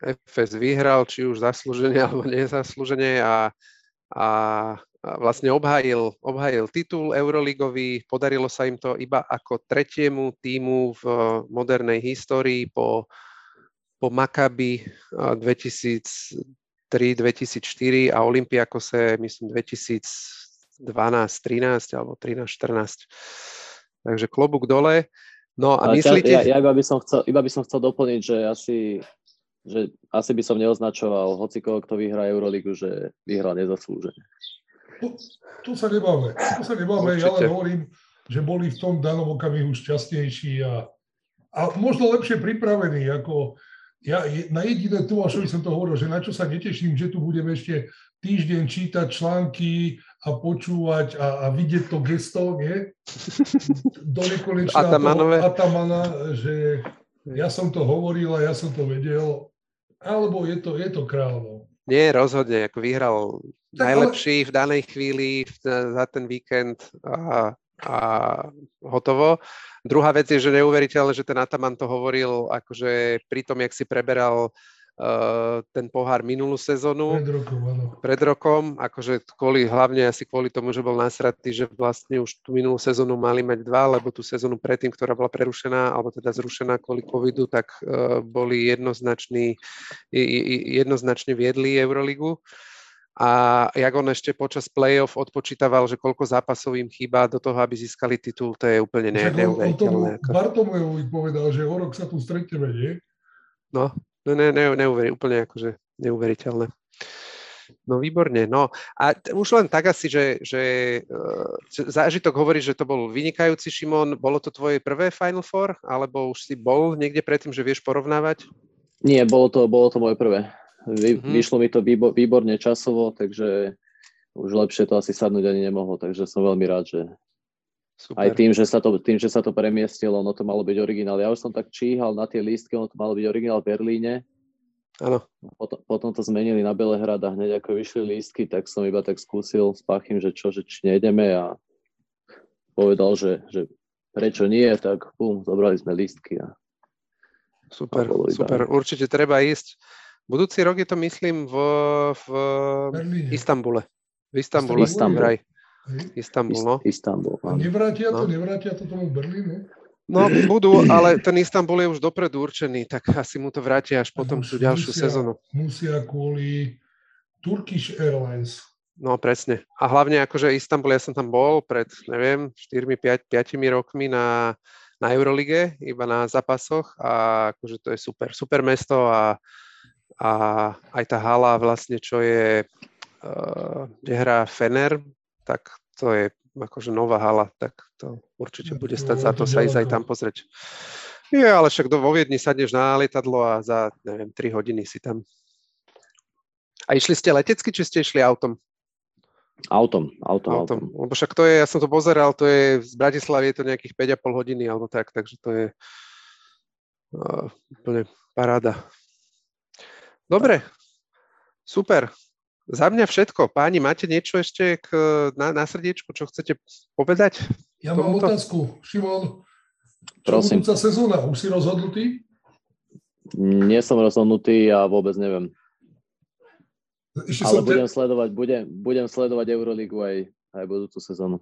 FS vyhral, či už zaslúžene alebo nezaslúžene a, a vlastne obhájil, obhájil titul Euroligový. Podarilo sa im to iba ako tretiemu týmu v modernej histórii po, po Maccabi 2003-2004 a Olympiakose, myslím, 2012-13 alebo 13-14. Takže klobúk dole. No a, myslíte... Ja, ja iba, by som chcel, iba by som chcel doplniť, že asi že asi by som neoznačoval hocikoho, kto vyhrá Euroligu, že vyhral nezaslúžene. To, to sa nebáme. To sa nebáme. Ja len hovorím, že boli v tom danom okamihu šťastnejší a, a možno lepšie pripravení. Ako ja na jediné Tomášovi som to hovoril, že na čo sa neteším, že tu budeme ešte týždeň čítať články a počúvať a, a vidieť to gesto, nie? Do nekonečná Atamana, že ja som to hovoril a ja som to vedel, alebo je to, je to král. Nie, rozhodne, ako vyhral tak, najlepší ale... v danej chvíli za ten víkend a, a hotovo. Druhá vec je, že neuveriteľné, že ten Ataman to hovoril akože pri tom, jak si preberal uh, ten pohár minulú sezónu. Pred rokom, áno. Pred rokom, akože kvôli, hlavne asi kvôli tomu, že bol nasratý, že vlastne už tú minulú sezónu mali mať dva, lebo tú sezónu predtým, ktorá bola prerušená, alebo teda zrušená kvôli covidu, tak uh, boli jednoznační, jednoznačne viedli Euroligu. A jak on ešte počas play-off odpočítaval, že koľko zápasov im chýba do toho, aby získali titul, to je úplne ne, neuveriteľné. Bartomejovi povedal, že o rok sa tu stretneme, nie? No, No ne, ne, neuveri, úplne akože neuveriteľné. No výborne, no a už len tak asi, že, že uh, zážitok hovorí, že to bol vynikajúci Šimon, bolo to tvoje prvé Final Four, alebo už si bol niekde predtým, že vieš porovnávať? Nie, bolo to, bolo to moje prvé. Vy, mm-hmm. Vyšlo mi to výborne časovo, takže už lepšie to asi sadnúť ani nemohlo, takže som veľmi rád, že Super. Aj tým že, sa to, tým, že sa to premiestilo, ono to malo byť originál. Ja už som tak číhal na tie lístky, ono to malo byť originál v Berlíne. Áno. Potom, potom to zmenili na Belehrad a hneď ako vyšli lístky, tak som iba tak skúsil s Pachym, že čo, že či nejdeme a povedal, že, že prečo nie, tak bum, zobrali sme lístky. A, super, a super, určite treba ísť. Budúci rok je to, myslím, v, v Istambule. V Istambule, Istanbul. Istanbul, no. Istanbul. áno. Nevrátia to, No. nevrátia to tomu Berlínu? No, budú, ale ten Istanbul je už dopredu určený, tak asi mu to vrátia až potom tú ďalšiu musia- sezónu. Musia kvôli Turkish Airlines. No, presne. A hlavne akože Istanbul, ja som tam bol pred, neviem, 4-5 rokmi na, na Eurolige, iba na zápasoch a akože to je super, super mesto a, a aj tá hala vlastne, čo je, uh, kde hrá Fener, tak to je akože nová hala, tak to určite No, bude no, stať za to sa ísť aj tam pozrieť. Je, ale však do, vo Viedni sadneš na lietadlo a za, neviem, 3 hodiny si tam. A išli ste letecky, či ste išli autom? Autom, autom, autom. autom. Lebo však to je, ja som to pozeral, to je, z Bratislavy je to nejakých 5,5 hodiny alebo tak, takže to je uh, úplne paráda. Dobre, super. Za mňa všetko. Páni, máte niečo ešte k, na, na srdiečku, čo chcete povedať? Ja mám Tomuto? otázku, Šimon. Čo Prosím. budúca sezóna? Už si rozhodnutý? Nie som rozhodnutý a vôbec neviem. Ešte Ale te- budem sledovať, budem, budem sledovať Euroligu aj, aj budúcu sezónu.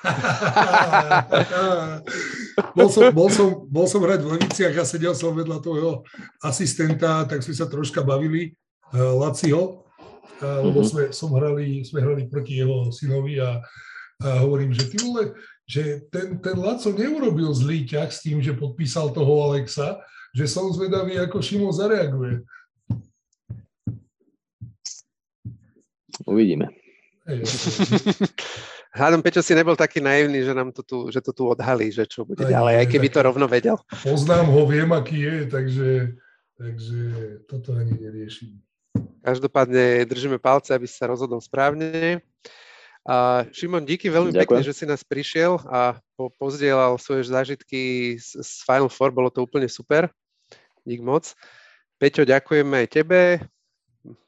*laughs* bol, som, bol, som, bol som hrať v Leviciach a sedel som vedľa tvojho asistenta, tak sme sa troška bavili, uh, Laciho, lebo Mhm. sme, som hrali, sme hrali proti jeho synovi a, a hovorím, že ty vole, že ten, ten Laco neurobil zlý ťah s tým, že podpísal toho Alexa, že som zvedavý, ako Šimon zareaguje. Uvidíme. Hej, *laughs* Hádam, Peťo si nebol taký naivný, že nám to tu, že to tu odhalí, že čo bude Aj ďalej, aj keby tak- to rovno vedel. poznám ho, viem, aký je, takže, takže toto ani neriešim. Každopádne držíme palce, aby si sa rozhodol správne. A Šimon, díky veľmi Ďakujem. pekne, že si nás prišiel a po, pozdielal svoje zážitky z, z Final Four, bolo to úplne super. Dík moc. Peťo, ďakujeme aj tebe.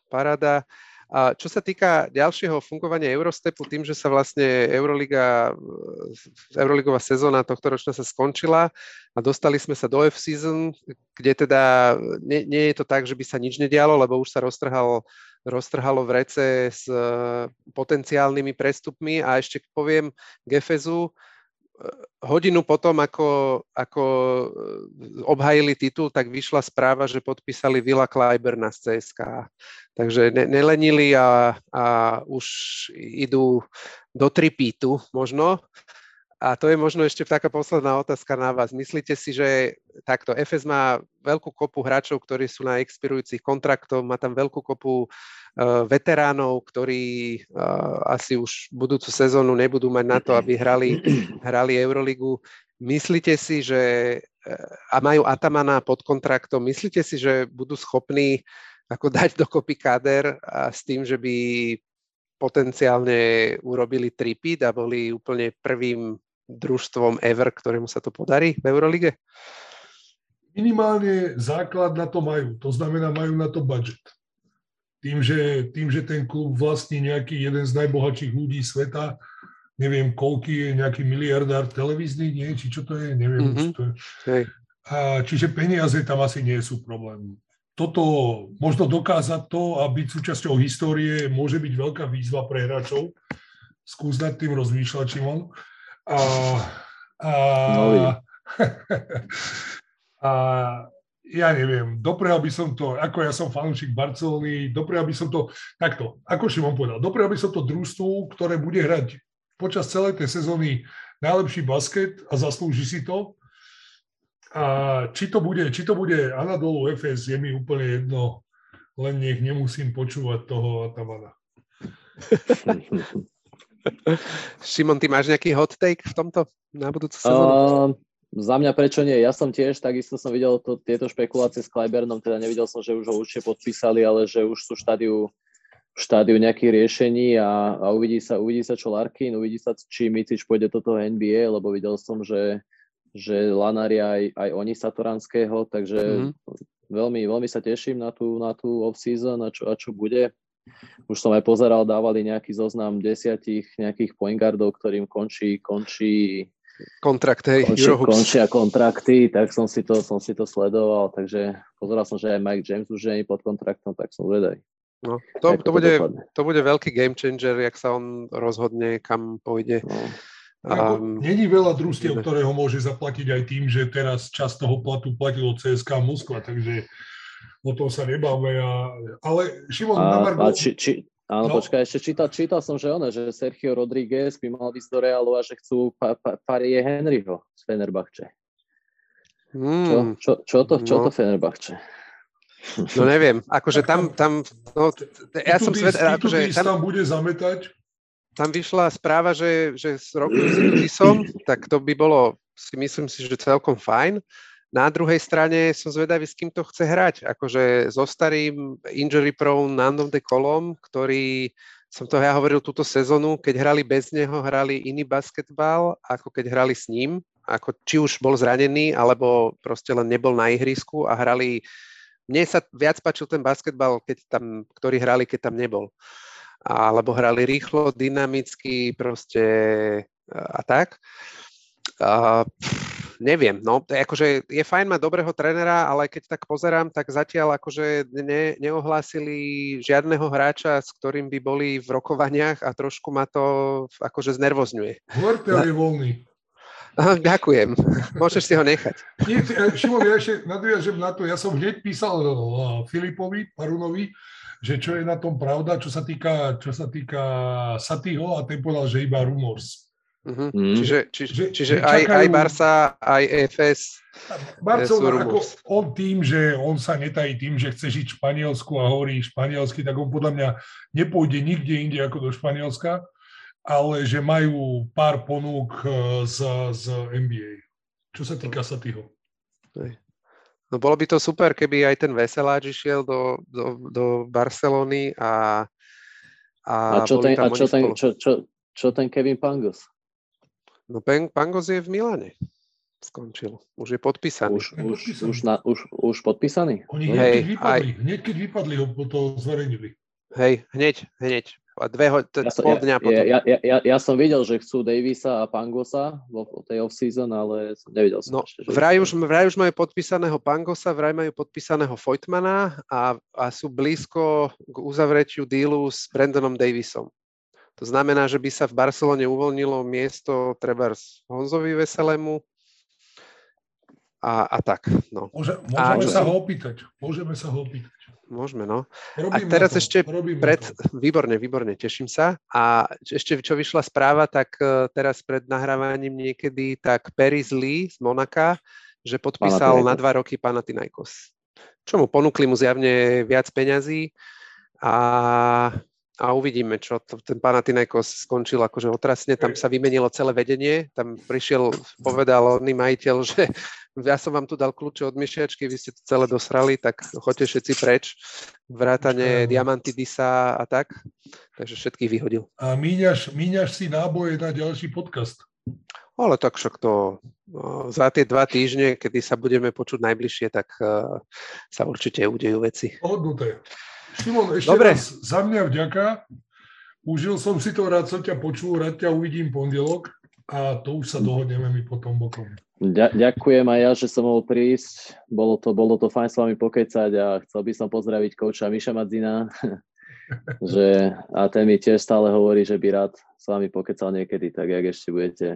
Paráda. A čo sa týka ďalšieho fungovania Eurostepu, tým, že sa vlastne Euroliga, Euroligová sezóna tohto ročná sa skončila a dostali sme sa do F-season, kde teda nie, nie je to tak, že by sa nič nedialo, lebo už sa roztrhal, roztrhalo v rece s eh, potenciálnymi prestupmi. A ešte poviem k Efezu, hodinu potom, ako, ako eh, obhajili titul, tak vyšla správa, že podpísali Vila Kleiberna z CSK. Takže ne, nelenili a, a už idú do tripítu možno. A to je možno ešte taká posledná otázka na vás. Myslíte si, že takto FS má veľkú kopu hráčov, ktorí sú na expirujúcich kontraktoch, má tam veľkú kopu uh, veteránov, ktorí uh, asi už budúcu sezónu nebudú mať na to, aby hrali, *clears throat* hrali Euroligu. Myslíte si, že a majú Atamana pod kontraktom, myslíte si, že budú schopní ako dať dokopy kader a s tým, že by potenciálne urobili tripit a boli úplne prvým družstvom ever, ktorému sa to podarí v Eurolige? Minimálne základ na to majú, to znamená majú na to budget. Tým, že, tým, že ten klub vlastní nejaký jeden z najbohatších ľudí sveta, neviem, koľký je nejaký miliardár televízny, nie, či čo to je, neviem, mm-hmm. čo to je. Hej. A, čiže peniaze tam asi nie sú problém. Toto, možno dokázať to a byť súčasťou histórie môže byť veľká výzva pre hráčov. Skús nad tým rozmýšľať, Šimon. A, a, No, *laughs* a ja neviem, doprehal by som to, ako ja som fanúšik Barcelony, doprehal by som to, takto, ako Šimon povedal, doprehal by som to družstvu, ktoré bude hrať počas celej tej sezóny najlepší basket a zaslúži si to. A či to bude, či to bude Anadolu FS, je mi úplne jedno, len nech nemusím počúvať toho Atamana. *laughs* Šimon, ty máš nejaký hot take v tomto na budúcu sezónu? Uh, za mňa prečo nie? Ja som tiež, takisto som videl to, tieto špekulácie s Kleibernom, teda nevidel som, že už ho určite podpísali, ale že už sú v štádiu, v štádiu nejakých riešení a, a uvidí, sa, uvidí sa čo Larkin, uvidí sa, či Micič pôjde do toho NBA, lebo videl som, že, že Lanari aj, aj oni Satoranského, takže Mhm. veľmi, veľmi sa teším na tú, na tú off-season a čo, a čo bude. Už som aj pozeral, dávali nejaký zoznam desiatich nejakých point guardov, ktorým končí, končí Kontrakt, hej, končia, Eurohoops. končia kontrakty, tak som si, to, som si to sledoval, takže pozeral som, že aj Mike James už je pod kontraktom, tak som zvedavý. No, to, to, bude, to bude veľký game changer, jak sa on rozhodne, kam pôjde. No. Um, Není veľa družstiev, ktoré ho môže zaplatiť aj tým, že teraz čas toho platu platilo CSK Moskva, takže o tom sa nebáme. A, ale Šimon, a, na Margo... A či, či, áno, no. počkaj, ešte čítal, čítal som, že ono, že Sergio Rodríguez by mal ísť do Realu a že chcú pa, pa, Henryho z Fenerbahče. Hmm. Čo, čo, čo, to, čo no. to Fenerbahče? No neviem, akože tam, tam no, ja som svet, akože tam, tam bude zametať tam vyšla správa, že, že s Rokom som, tak to by bolo, si myslím si, že celkom fajn. Na druhej strane som zvedavý, s kým to chce hrať. Akože so starým injury prone Nandom de Kolom, ktorý, som to ja hovoril túto sezónu, keď hrali bez neho, hrali iný basketbal, ako keď hrali s ním. Ako, či už bol zranený, alebo proste len nebol na ihrisku a hrali... Mne sa viac páčil ten basketbal, keď tam, ktorý hrali, keď tam nebol alebo hrali rýchlo, dynamicky, proste a tak. A, neviem, no, akože je fajn mať dobrého trénera, ale keď tak pozerám, tak zatiaľ akože ne, neohlásili žiadneho hráča, s ktorým by boli v rokovaniach a trošku ma to akože znervozňuje. Huertel je voľný. ďakujem, môžeš si ho nechať. Nie, Šimon, ja ešte nadviažem na to, ja som hneď písal Filipovi Parunovi, že čo je na tom pravda, čo sa týka, čo sa týka Satyho a ten povedal, že iba rumors. Uh-huh. Mm. Čiže, či, že, čiže že čakajú, aj, aj Barsa, aj EFS Barcelona, ako on tým, že on sa netají tým, že chce žiť v Španielsku a hovorí španielsky, tak on podľa mňa nepôjde nikde inde ako do Španielska, ale že majú pár ponúk eh, z, z NBA. Čo sa týka Satyho. No bolo by to super, keby aj ten Veseláč išiel do, do, do Barcelony a a, a, čo, ten, a čo, ten, čo, čo, čo ten Kevin Pangos? No Pangos je v Milane. Skončil. Už je podpísaný. Už, už, už, na, už, už podpísaný? Oni hneď, keď vypadli, aj... hneď keď vypadli, ho to zverejnili. Hej, hneď, hneď a dve ho, t- ja, pol dňa potom. Ja, ja, ja, ja som videl, že chcú Davisa a Pangosa vo tej off-season, ale som nevidel som no, ešte. Že vraj, už, vraj už majú podpísaného Pangosa, vraj majú podpísaného Foytmana a, a sú blízko k uzavretiu dílu s Brandonom Davisom. To znamená, že by sa v Barcelone uvoľnilo miesto treba Honzovi Veselému a, a tak. No. Môže, môžeme a, sa ho opýtať. Môžeme sa ho opýtať. Môžeme, no. Robím a teraz to, ešte pred... To. Výborne, výborne, teším sa. A ešte čo vyšla správa, tak uh, teraz pred nahrávaním niekedy, tak Peris Lee z Monaka, že podpísal na dva roky Panathinaikos. Čo mu ponúkli mu zjavne viac peňazí a, a uvidíme, čo to, ten Panathinaikos skončil akože otrasne, tam sa vymenilo celé vedenie, tam prišiel, povedal oný majiteľ, že *laughs* ja som vám tu dal kľúče od myšiačky, vy ste to celé dosrali, tak choďte všetci preč, vrátane Diamantidisa a tak, takže všetkých vyhodil. A míňaš, míňaš si náboje na ďalší podcast. Ale tak však to no, za tie dva týždne, kedy sa budeme počuť najbližšie, tak uh, sa určite udejú veci. Hodnuté. Šimon, ešte Dobre. raz za mňa vďaka. Užil som si to, rád som ťa počul, rád ťa uvidím pondelok a to už sa dohodneme mi potom bokom. Ďakujem aj ja, že som mohol prísť. Bolo to, bolo to fajn s vami pokecať a chcel by som pozdraviť kouča Miša Madzina, *laughs* že, a ten mi tiež stále hovorí, že by rád s vami pokecal niekedy, tak jak ešte budete,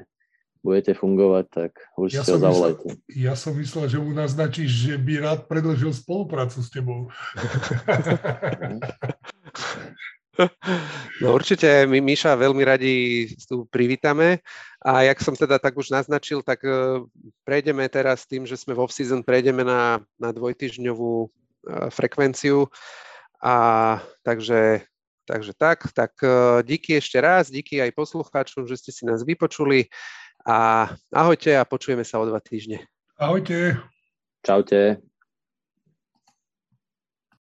budete fungovať, tak určite ja ho zavolajte. Myslel, ja som myslel, že mu naznačíš, že by rád predlžil spoluprácu s tebou. *laughs* No určite, my Miša veľmi radi tu privítame a jak som teda tak už naznačil, tak e, prejdeme teraz tým, že sme v off-season, prejdeme na, na dvojtyžňovú e, frekvenciu a takže, takže tak, tak e, díky ešte raz, díky aj poslucháčom, že ste si nás vypočuli a ahojte a počujeme sa o dva týždne. Ahojte. Čaute.